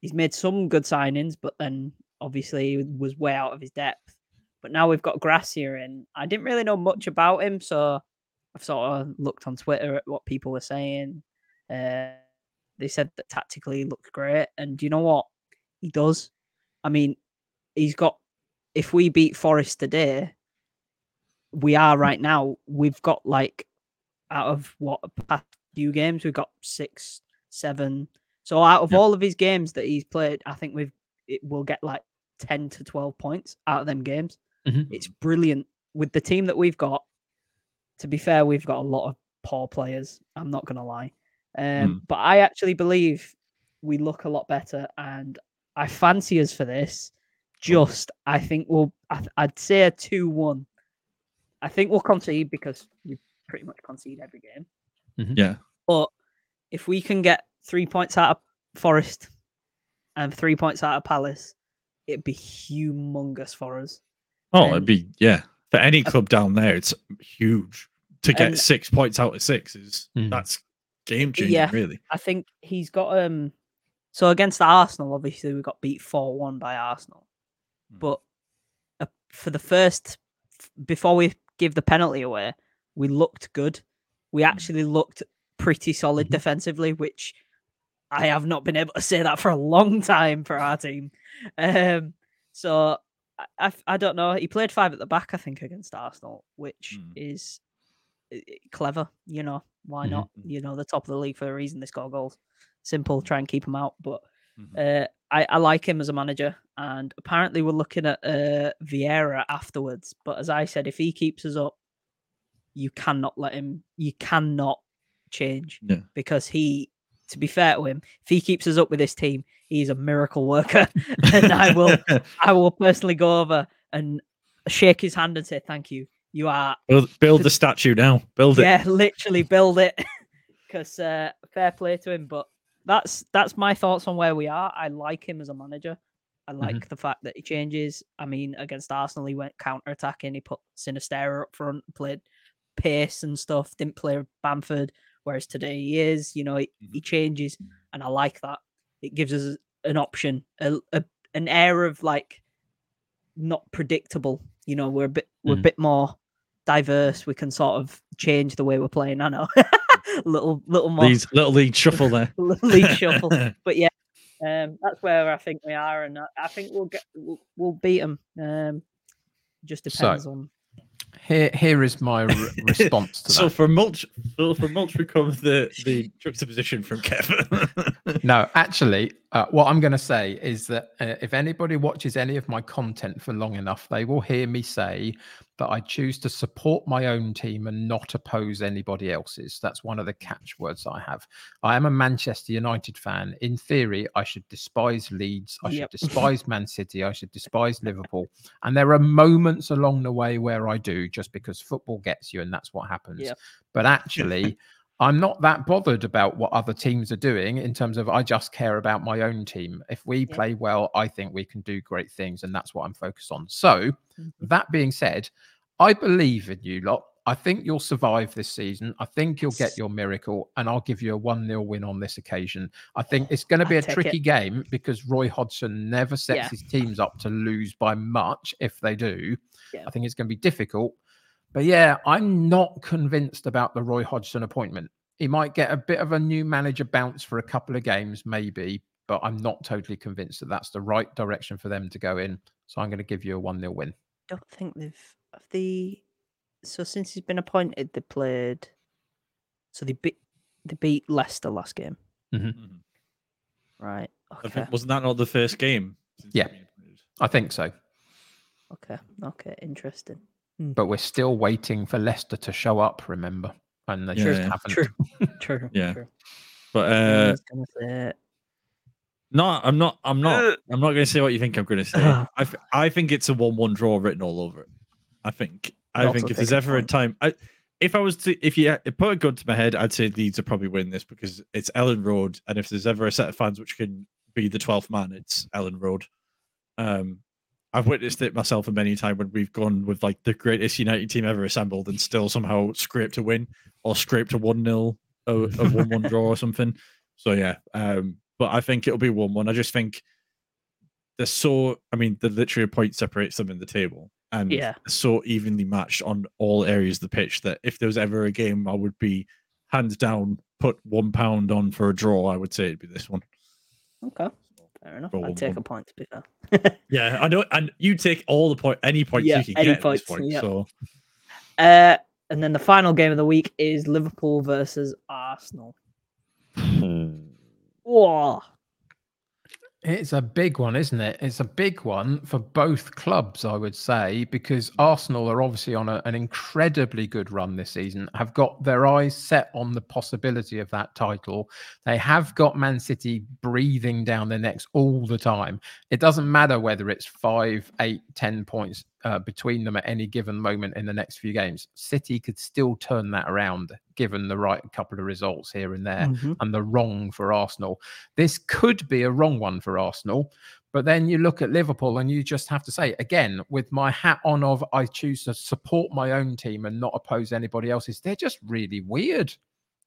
He's made some good signings, but then obviously he was way out of his depth. But now we've got Gracia in. I didn't really know much about him, so I've sort of looked on Twitter at what people were saying. Uh, they said that tactically he looked great, and you know what? He does. I mean, he's got. If we beat Forest today, we are right now. We've got like out of what past few games, we've got six, seven. So out of Yep. all of his games that he's played, I think we've it will get like ten to twelve points out of them games. Mhm. It's brilliant with the team that we've got. To be fair, we've got a lot of poor players. I'm not gonna lie, um, but I actually believe we look a lot better, and I fancy us for this. Just, I think we'll. I, I'd say a two-one. I think we'll concede because we pretty much concede every game. Yeah. But if we can get three points out of Forest and three points out of Palace, it'd be humongous for us. Oh, And- it'd be yeah. For any club down there, it's huge. To get And- six points out of six is Mm. that's game changing, Yeah. really. I think he's got um. So against Arsenal, obviously we got beat four one by Arsenal, Hmm. but uh, for the first before we give the penalty away, we looked good. We actually looked pretty solid Mhm. defensively, which I have not been able to say that for a long time for our team. Um, so I, I, I don't know. He played five at the back, I think, against Arsenal, which Mm. is uh, clever. You know, why Mhm. not? You know, the top of the league for a reason. They score goals. Simple. Try and keep him out. But Mhm. uh, I, I like him as a manager, and apparently we're looking at uh, Vieira afterwards. But as I said, if he keeps us up, you cannot let him. You cannot change Yeah. because he. To be fair to him, if he keeps us up with this team, he's a miracle worker, and I will. I will personally go over and shake his hand and say thank you. You are build, build the statue now. Build it. yeah, literally build it. Because uh, fair play to him, but that's that's my thoughts on where we are. I like him as a manager. I like the fact that he changes. I mean, against Arsenal, he went counter attacking. He put Sinisterra up front, played pace and stuff. Didn't play Bamford, whereas today he is. You know, he, he changes, and I like that. It gives us an option, a, a an air of like not predictable. You know, we're a bit we're a Mhm. bit more diverse. We can sort of change the way we're playing. I know, little little more These little league shuffle there. little league shuffle. But yeah, um, that's where I think we are, and I, I think we'll get we'll, we'll beat them. Um, just So, depends on. Here, here is my re- response to that. so for mulch, so for mulch, we come the the juxtaposition from Kevin. No, actually, uh, what I'm going to say is that uh, if anybody watches any of my content for long enough, they will hear me say that I choose to support my own team and not oppose anybody else's. That's one of the catchwords I have. I am a Manchester United fan. In theory, I should despise Leeds. I should despise Man City. I should despise Liverpool. And there are moments along the way where I do, just because football gets you, and that's what happens. Yep. But actually, I'm not that bothered about what other teams are doing in terms of I just care about my own team. If we Yeah. play well, I think we can do great things, and that's what I'm focused on. So, Mhm. that being said, I believe in you lot. I think you'll survive this season. I think you'll get your miracle, and I'll give you a 1 0 win on this occasion. I think it's going to be I'll a tricky it. game because Roy Hodgson never sets Yeah. his teams up to lose by much if they do. Yeah. I think it's going to be difficult. But yeah, I'm not convinced about the Roy Hodgson appointment. He might get a bit of a new manager bounce for a couple of games, maybe, but I'm not totally convinced that that's the right direction for them to go in. So I'm going to give you a 1 0 win. don't think they've have the so since he's been appointed, they played. So they beat they beat Leicester last game, Mhm. right? I Okay, think, wasn't that not the first game? since Yeah. I think so. okay, okay. Interesting. But we're still waiting for Leicester to show up, remember? And they Yeah, just yeah. haven't. True, true. Yeah. true. But uh, was gonna say- no, I'm not. I'm not. I'm not going to say what you think I'm going to say. I, th- I think it's a one-one draw written all over it. I think. I Also think if there's ever a time, I, if I was to, if you had- put a gun to my head, I'd say Leeds would probably win this because it's Elland Road, and if there's ever a set of fans which can be the twelfth man, it's Elland Road. Um, I've witnessed it myself a many times when we've gone with like the greatest United team ever assembled and still somehow scraped a win or scraped a one 0 a, a one one draw or something. So yeah, um, but I think it'll be one one. I just think they're so. I mean, the literally a point separates them in the table, and Yeah. so evenly matched on all areas of the pitch that if there was ever a game, I would be hands down put one pound on for a draw, I would say it'd be this one. Okay. Fair enough. I'd take go a point to be fair. Yeah, I know, and you take all the point, any points Yeah, you can any get at points, this point. So Uh, and then the final game of the week is Liverpool versus Arsenal. Hmm. Whoa. It's a big one, isn't it? It's a big one for both clubs, I would say, because Arsenal are obviously on a, an incredibly good run this season, have got their eyes set on the possibility of that title. They have got Man City breathing down their necks all the time. It doesn't matter whether it's five, eight, ten points uh, between them at any given moment in the next few games. City could still turn that around given the right couple of results here and there Mhm. and the wrong for Arsenal. This could be a wrong one for Arsenal. But then you look at Liverpool and you just have to say, again, with my hat on of I choose to support my own team and not oppose anybody else's, they're just really weird.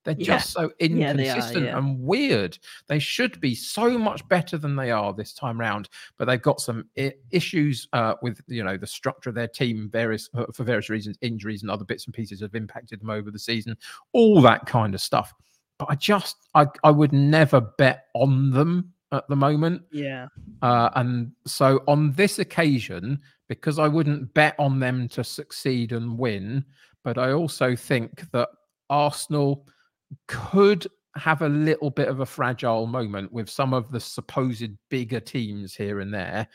They're Yeah. just so Yeah, are, inconsistent yeah. and weird. They should be so much better than they are this time round, but they've got some I- issues uh, with you know the structure of their team, various uh, for various reasons, injuries and other bits and pieces have impacted them over the season, all that kind of stuff. But I just I I would never bet on them at the moment. Yeah. Uh, and so on this occasion, because I wouldn't bet on them to succeed and win, but I also think that Arsenal could have a little bit of a fragile moment with some of the supposed bigger teams here and there.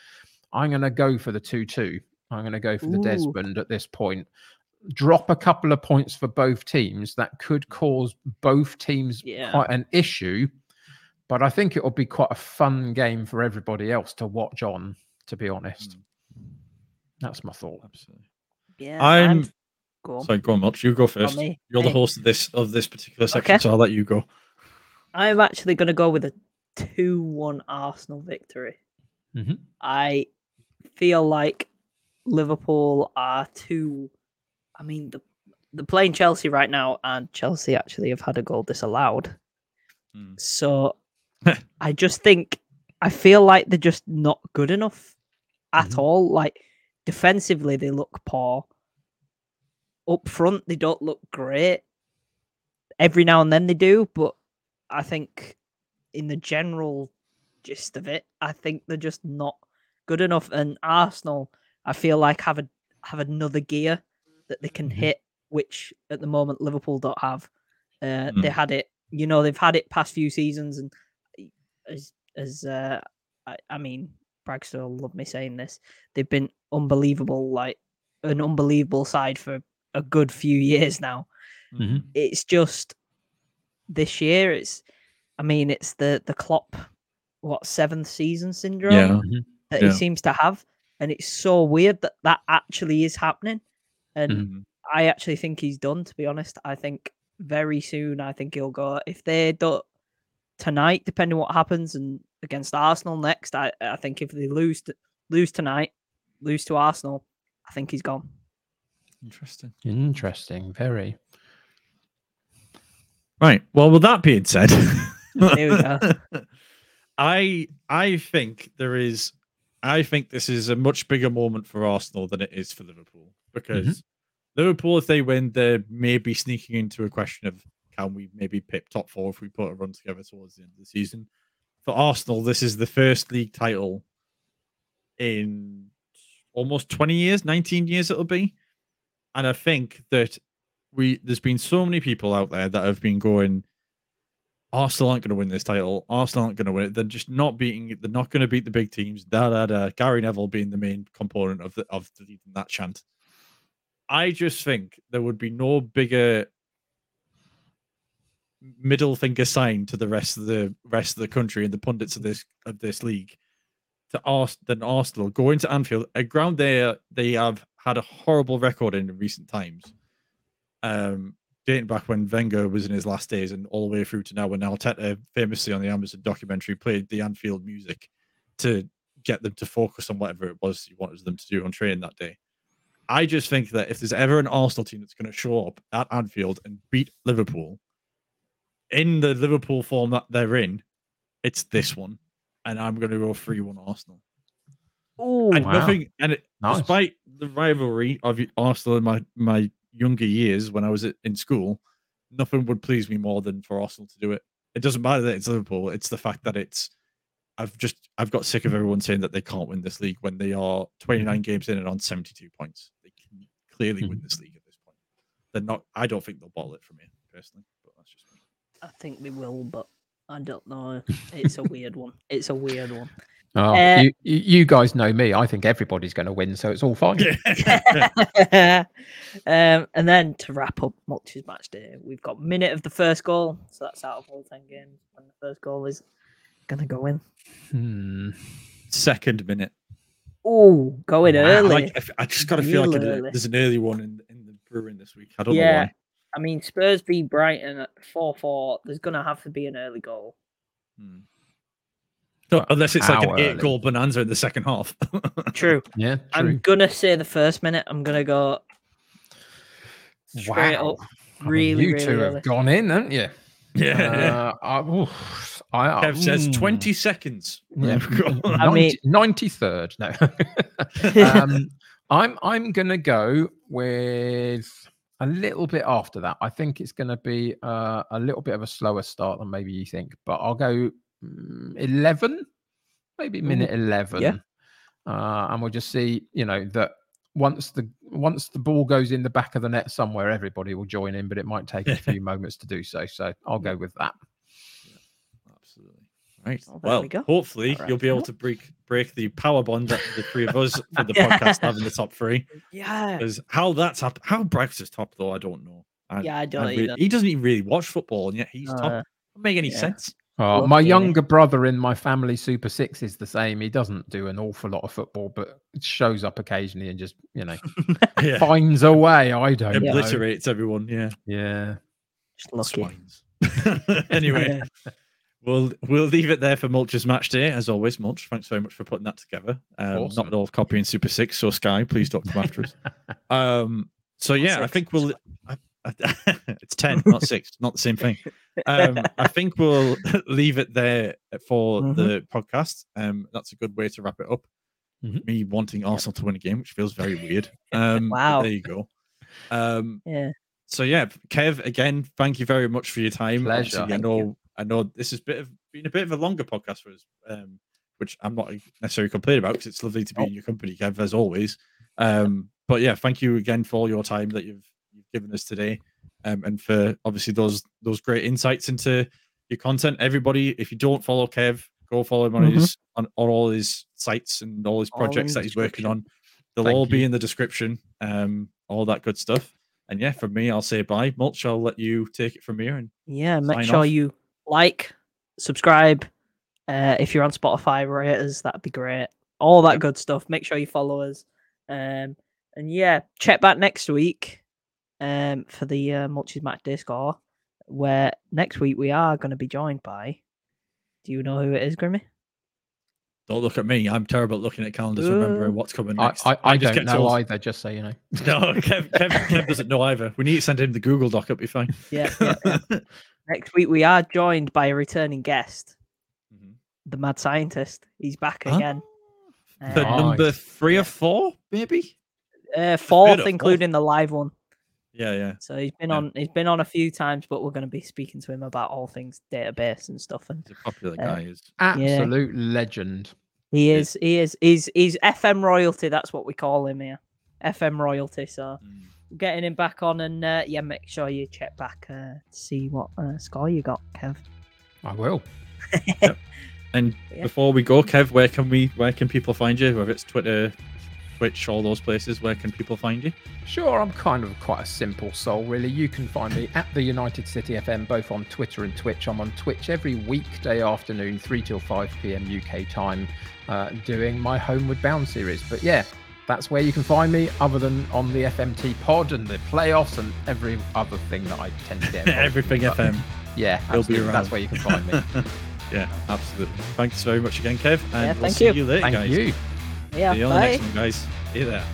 I'm going to go for the 2 2. I'm going to go for the Ooh. Desmond at this point. Drop a couple of points for both teams. That could cause both teams Yeah. quite an issue. But I think it will be quite a fun game for everybody else to watch on, to be honest. Hmm. That's my thought. absolutely. Yeah. I'm Go on. sorry, go on, Mulch. You go first. me, You're the host of this of this particular section, Okay. so I'll let you go. I'm actually going to go with a 2 1 Arsenal victory. Mhm. I feel like Liverpool are too. I mean, the, they're playing Chelsea right now, and Chelsea actually have had a goal disallowed. Hmm. So I just think, I feel like they're just not good enough at Mhm. all. Like, defensively, they look poor. Up front, they don't look great. Every now and then they do, but I think in the general gist of it, I think they're just not good enough. And Arsenal, I feel like have a have another gear that they can Mhm. hit, which at the moment Liverpool don't have. Uh, Mm. They had it, you know, they've had it past few seasons, and as as uh, I, I mean, Bragster will love me saying this. They've been unbelievable, like an unbelievable side for a good few years now Mhm. it's just this year it's i mean it's the the Klopp what seventh season syndrome Yeah. that yeah. he seems to have and it's so weird that that actually is happening and Mhm. i actually think he's done to be honest i think very soon i think he'll go if they don't tonight depending what happens and against arsenal next i i think if they lose to, lose tonight lose to arsenal i think he's gone Interesting. Interesting. Very. Right. Well, with that being said, There we go. I I think there is. I think this is a much bigger moment for Arsenal than it is for Liverpool because mm-hmm. Liverpool, if they win, they're maybe sneaking into a question of can we maybe pip top four if we put a run together towards the end of the season. For Arsenal, this is the first league title in almost 20 years, 19 years it'll be. And I think that we there's been so many people out there that have been going, Arsenal aren't going to win this title. Arsenal aren't going to win it. They're just not beating. They're not going to beat the big teams. Da da da. Gary Neville being the main component of the of the, that chant. I just think there would be no bigger middle finger sign to the rest of the rest of the country and the pundits of this of this league to ask than Arsenal going to Anfield, a ground there they have had a horrible record in, recent times. Um, dating back when Wenger was in his last days and all the way through to now, when Arteta famously on the Amazon documentary played the Anfield music to get them to focus on whatever it was he wanted them to do on training that day. I just think that if there's ever an Arsenal team that's going to show up at Anfield and beat Liverpool in the Liverpool form that they're in, it's this one. And I'm going to go 3 1 Arsenal. Ooh, And Wow. nothing, and it, Nice. despite the rivalry of Arsenal in my, my younger years when I was in school, nothing would please me more than for Arsenal to do it. It doesn't matter that it's Liverpool; it's the fact that it's. I've just I've got sick of everyone saying that they can't win this league when they are 29 mm-hmm. games in and on 72 points. They can clearly win mm-hmm. this league at this point. They're not. I don't think they'll bottle it from here personally, but that's just me. I think they will, but I don't know. It's a weird one. It's a weird one. Oh, Uh, you, you you guys know me. I think everybody's going to win, so it's all fine. um, and then to wrap up Mulch's match day, we've got minute of the first goal. So that's out of all 10 games. And the first goal is going to go in. Hmm. Second minute. Oh, going Wow, early. like, I f- I just got to feel like Real it- early. there's an early one in, in the brewing this week. I don't know Yeah. why. I mean, Spurs v Brighton at 4 4. There's going to have to be an early goal. Hmm. No, unless it's like an eight early? goal bonanza in the second half. True. Yeah, I'm going to say the first minute. I'm going to go straight Wow. up. I mean, Really, you really two early. have gone in, haven't you? yeah. Uh, I, oof, I, I- Kev says mm, 20 seconds. Yeah, I mean- 90, 93rd. No, um, I'm I'm gonna go with a little bit after that. I think it's gonna be uh, a little bit of a slower start than maybe you think, but I'll go mm, 11, maybe minute 11. Uh, and we'll just see, you know, that once the once the ball goes in the back of the net somewhere, everybody will join in, but it might take a few moments to do so. So I'll go with that. Absolutely. Right. Well, there well, we go. hopefully That you'll be able to break break the power bond that the three of us for the podcast having the top three. yeah. Because how that's up, how Brex is top though, I don't know. I, Yeah, I don't re- either. he doesn't even really watch football, and yet he's top. Uh, Doesn't make any yeah. sense. Oh, Lucky, my innit? younger brother in my family Super Six is the same. He doesn't do an awful lot of football, but shows up occasionally and just you know Yeah. finds a way. I don't know. Obliterates everyone. Yeah. Yeah. Just lucky. Swines. anyway, we'll we'll leave it there for Mulch's match day. As always, Mulch, thanks very much for putting that together. Um, Awesome. Not at all copying Super Six, so Sky, please don't come after us. Um, so yeah, I think we'll. I, I, it's ten, not six, not the same thing. Um, I think we'll leave it there for Mhm. the podcast. Um, that's a good way to wrap it up. Mhm. Me wanting Arsenal to win a game, which feels very weird. Um, Wow. there you go. Um, Yeah. so yeah, Kev, again, thank you very much for your time. Pleasure. Obviously, I know, you. I know this has bit of been a bit of a longer podcast for us, um, which I'm not necessarily complaining about because it's lovely to be Oh. in your company, Kev, as always. Um, but yeah, thank you again for all your time that you've you've given us today, um, and for obviously those those great insights into your content. Everybody, if you don't follow Kev, go follow him on Mhm. his on, on all his sites and all his projects the that he's working on. They'll Thank all be you. in the description. Um, all that good stuff. And yeah, from me, I'll say bye. Mulch, I'll let you take it from here. And Yeah, make sure off. you like, subscribe. Uh, if you're on Spotify, rate us. That'd be great. All that good stuff. Make sure you follow us. Um, and yeah, check back next week um, for the uh, Mulch's Match Day score, where next week we are going to be joined by. Do you know who it is, Grimmy? don't look at me. I'm terrible at looking at calendars, remembering Uh, what's coming I, next. I, I just don't know told- either, just so you know. No, Kev, Kev, Kev doesn't know either. We need to send him the Google Doc. It'll be fine. Yeah. yeah, yeah. next week we are joined by a returning guest, Mhm. the mad scientist. He's back Ah, again. The Um, number Nice. three or four, maybe. uh, fourth, or fourth. including the live one. Yeah, yeah. So he's been Yeah. on he's been on a few times, but we're going to be speaking to him about all things database and stuff. And He's a popular Uh, guy. Is Absolute legend. he is he is he's he's FM royalty. That's what we call him here, FM royalty. So Mm. getting him back on, and uh, yeah, make sure you check back uh, to see what uh, score you got, Kev. I will. And Yeah. before we go, Kev, where can we where can people find you? Whether it's Twitter, Twitch, all those places, where can people find you? Sure, I'm kind of quite a simple soul, really. You can find me at the United City FM, both on Twitter and Twitch. I'm on Twitch every weekday afternoon, 3 till 5 p.m. UK time, uh, doing my Homeward Bound series. But yeah, that's where you can find me, other than on the FMT pod and the playoffs and every other thing that I tend to get. Everything But FM. Yeah, He'll be around. That's where you can find me. yeah, absolutely. Thanks very much again, Kev. And Yeah, we'll thank see you. you later, Thank guys. you. Yeah, See you on the bye. next one, guys. See you there.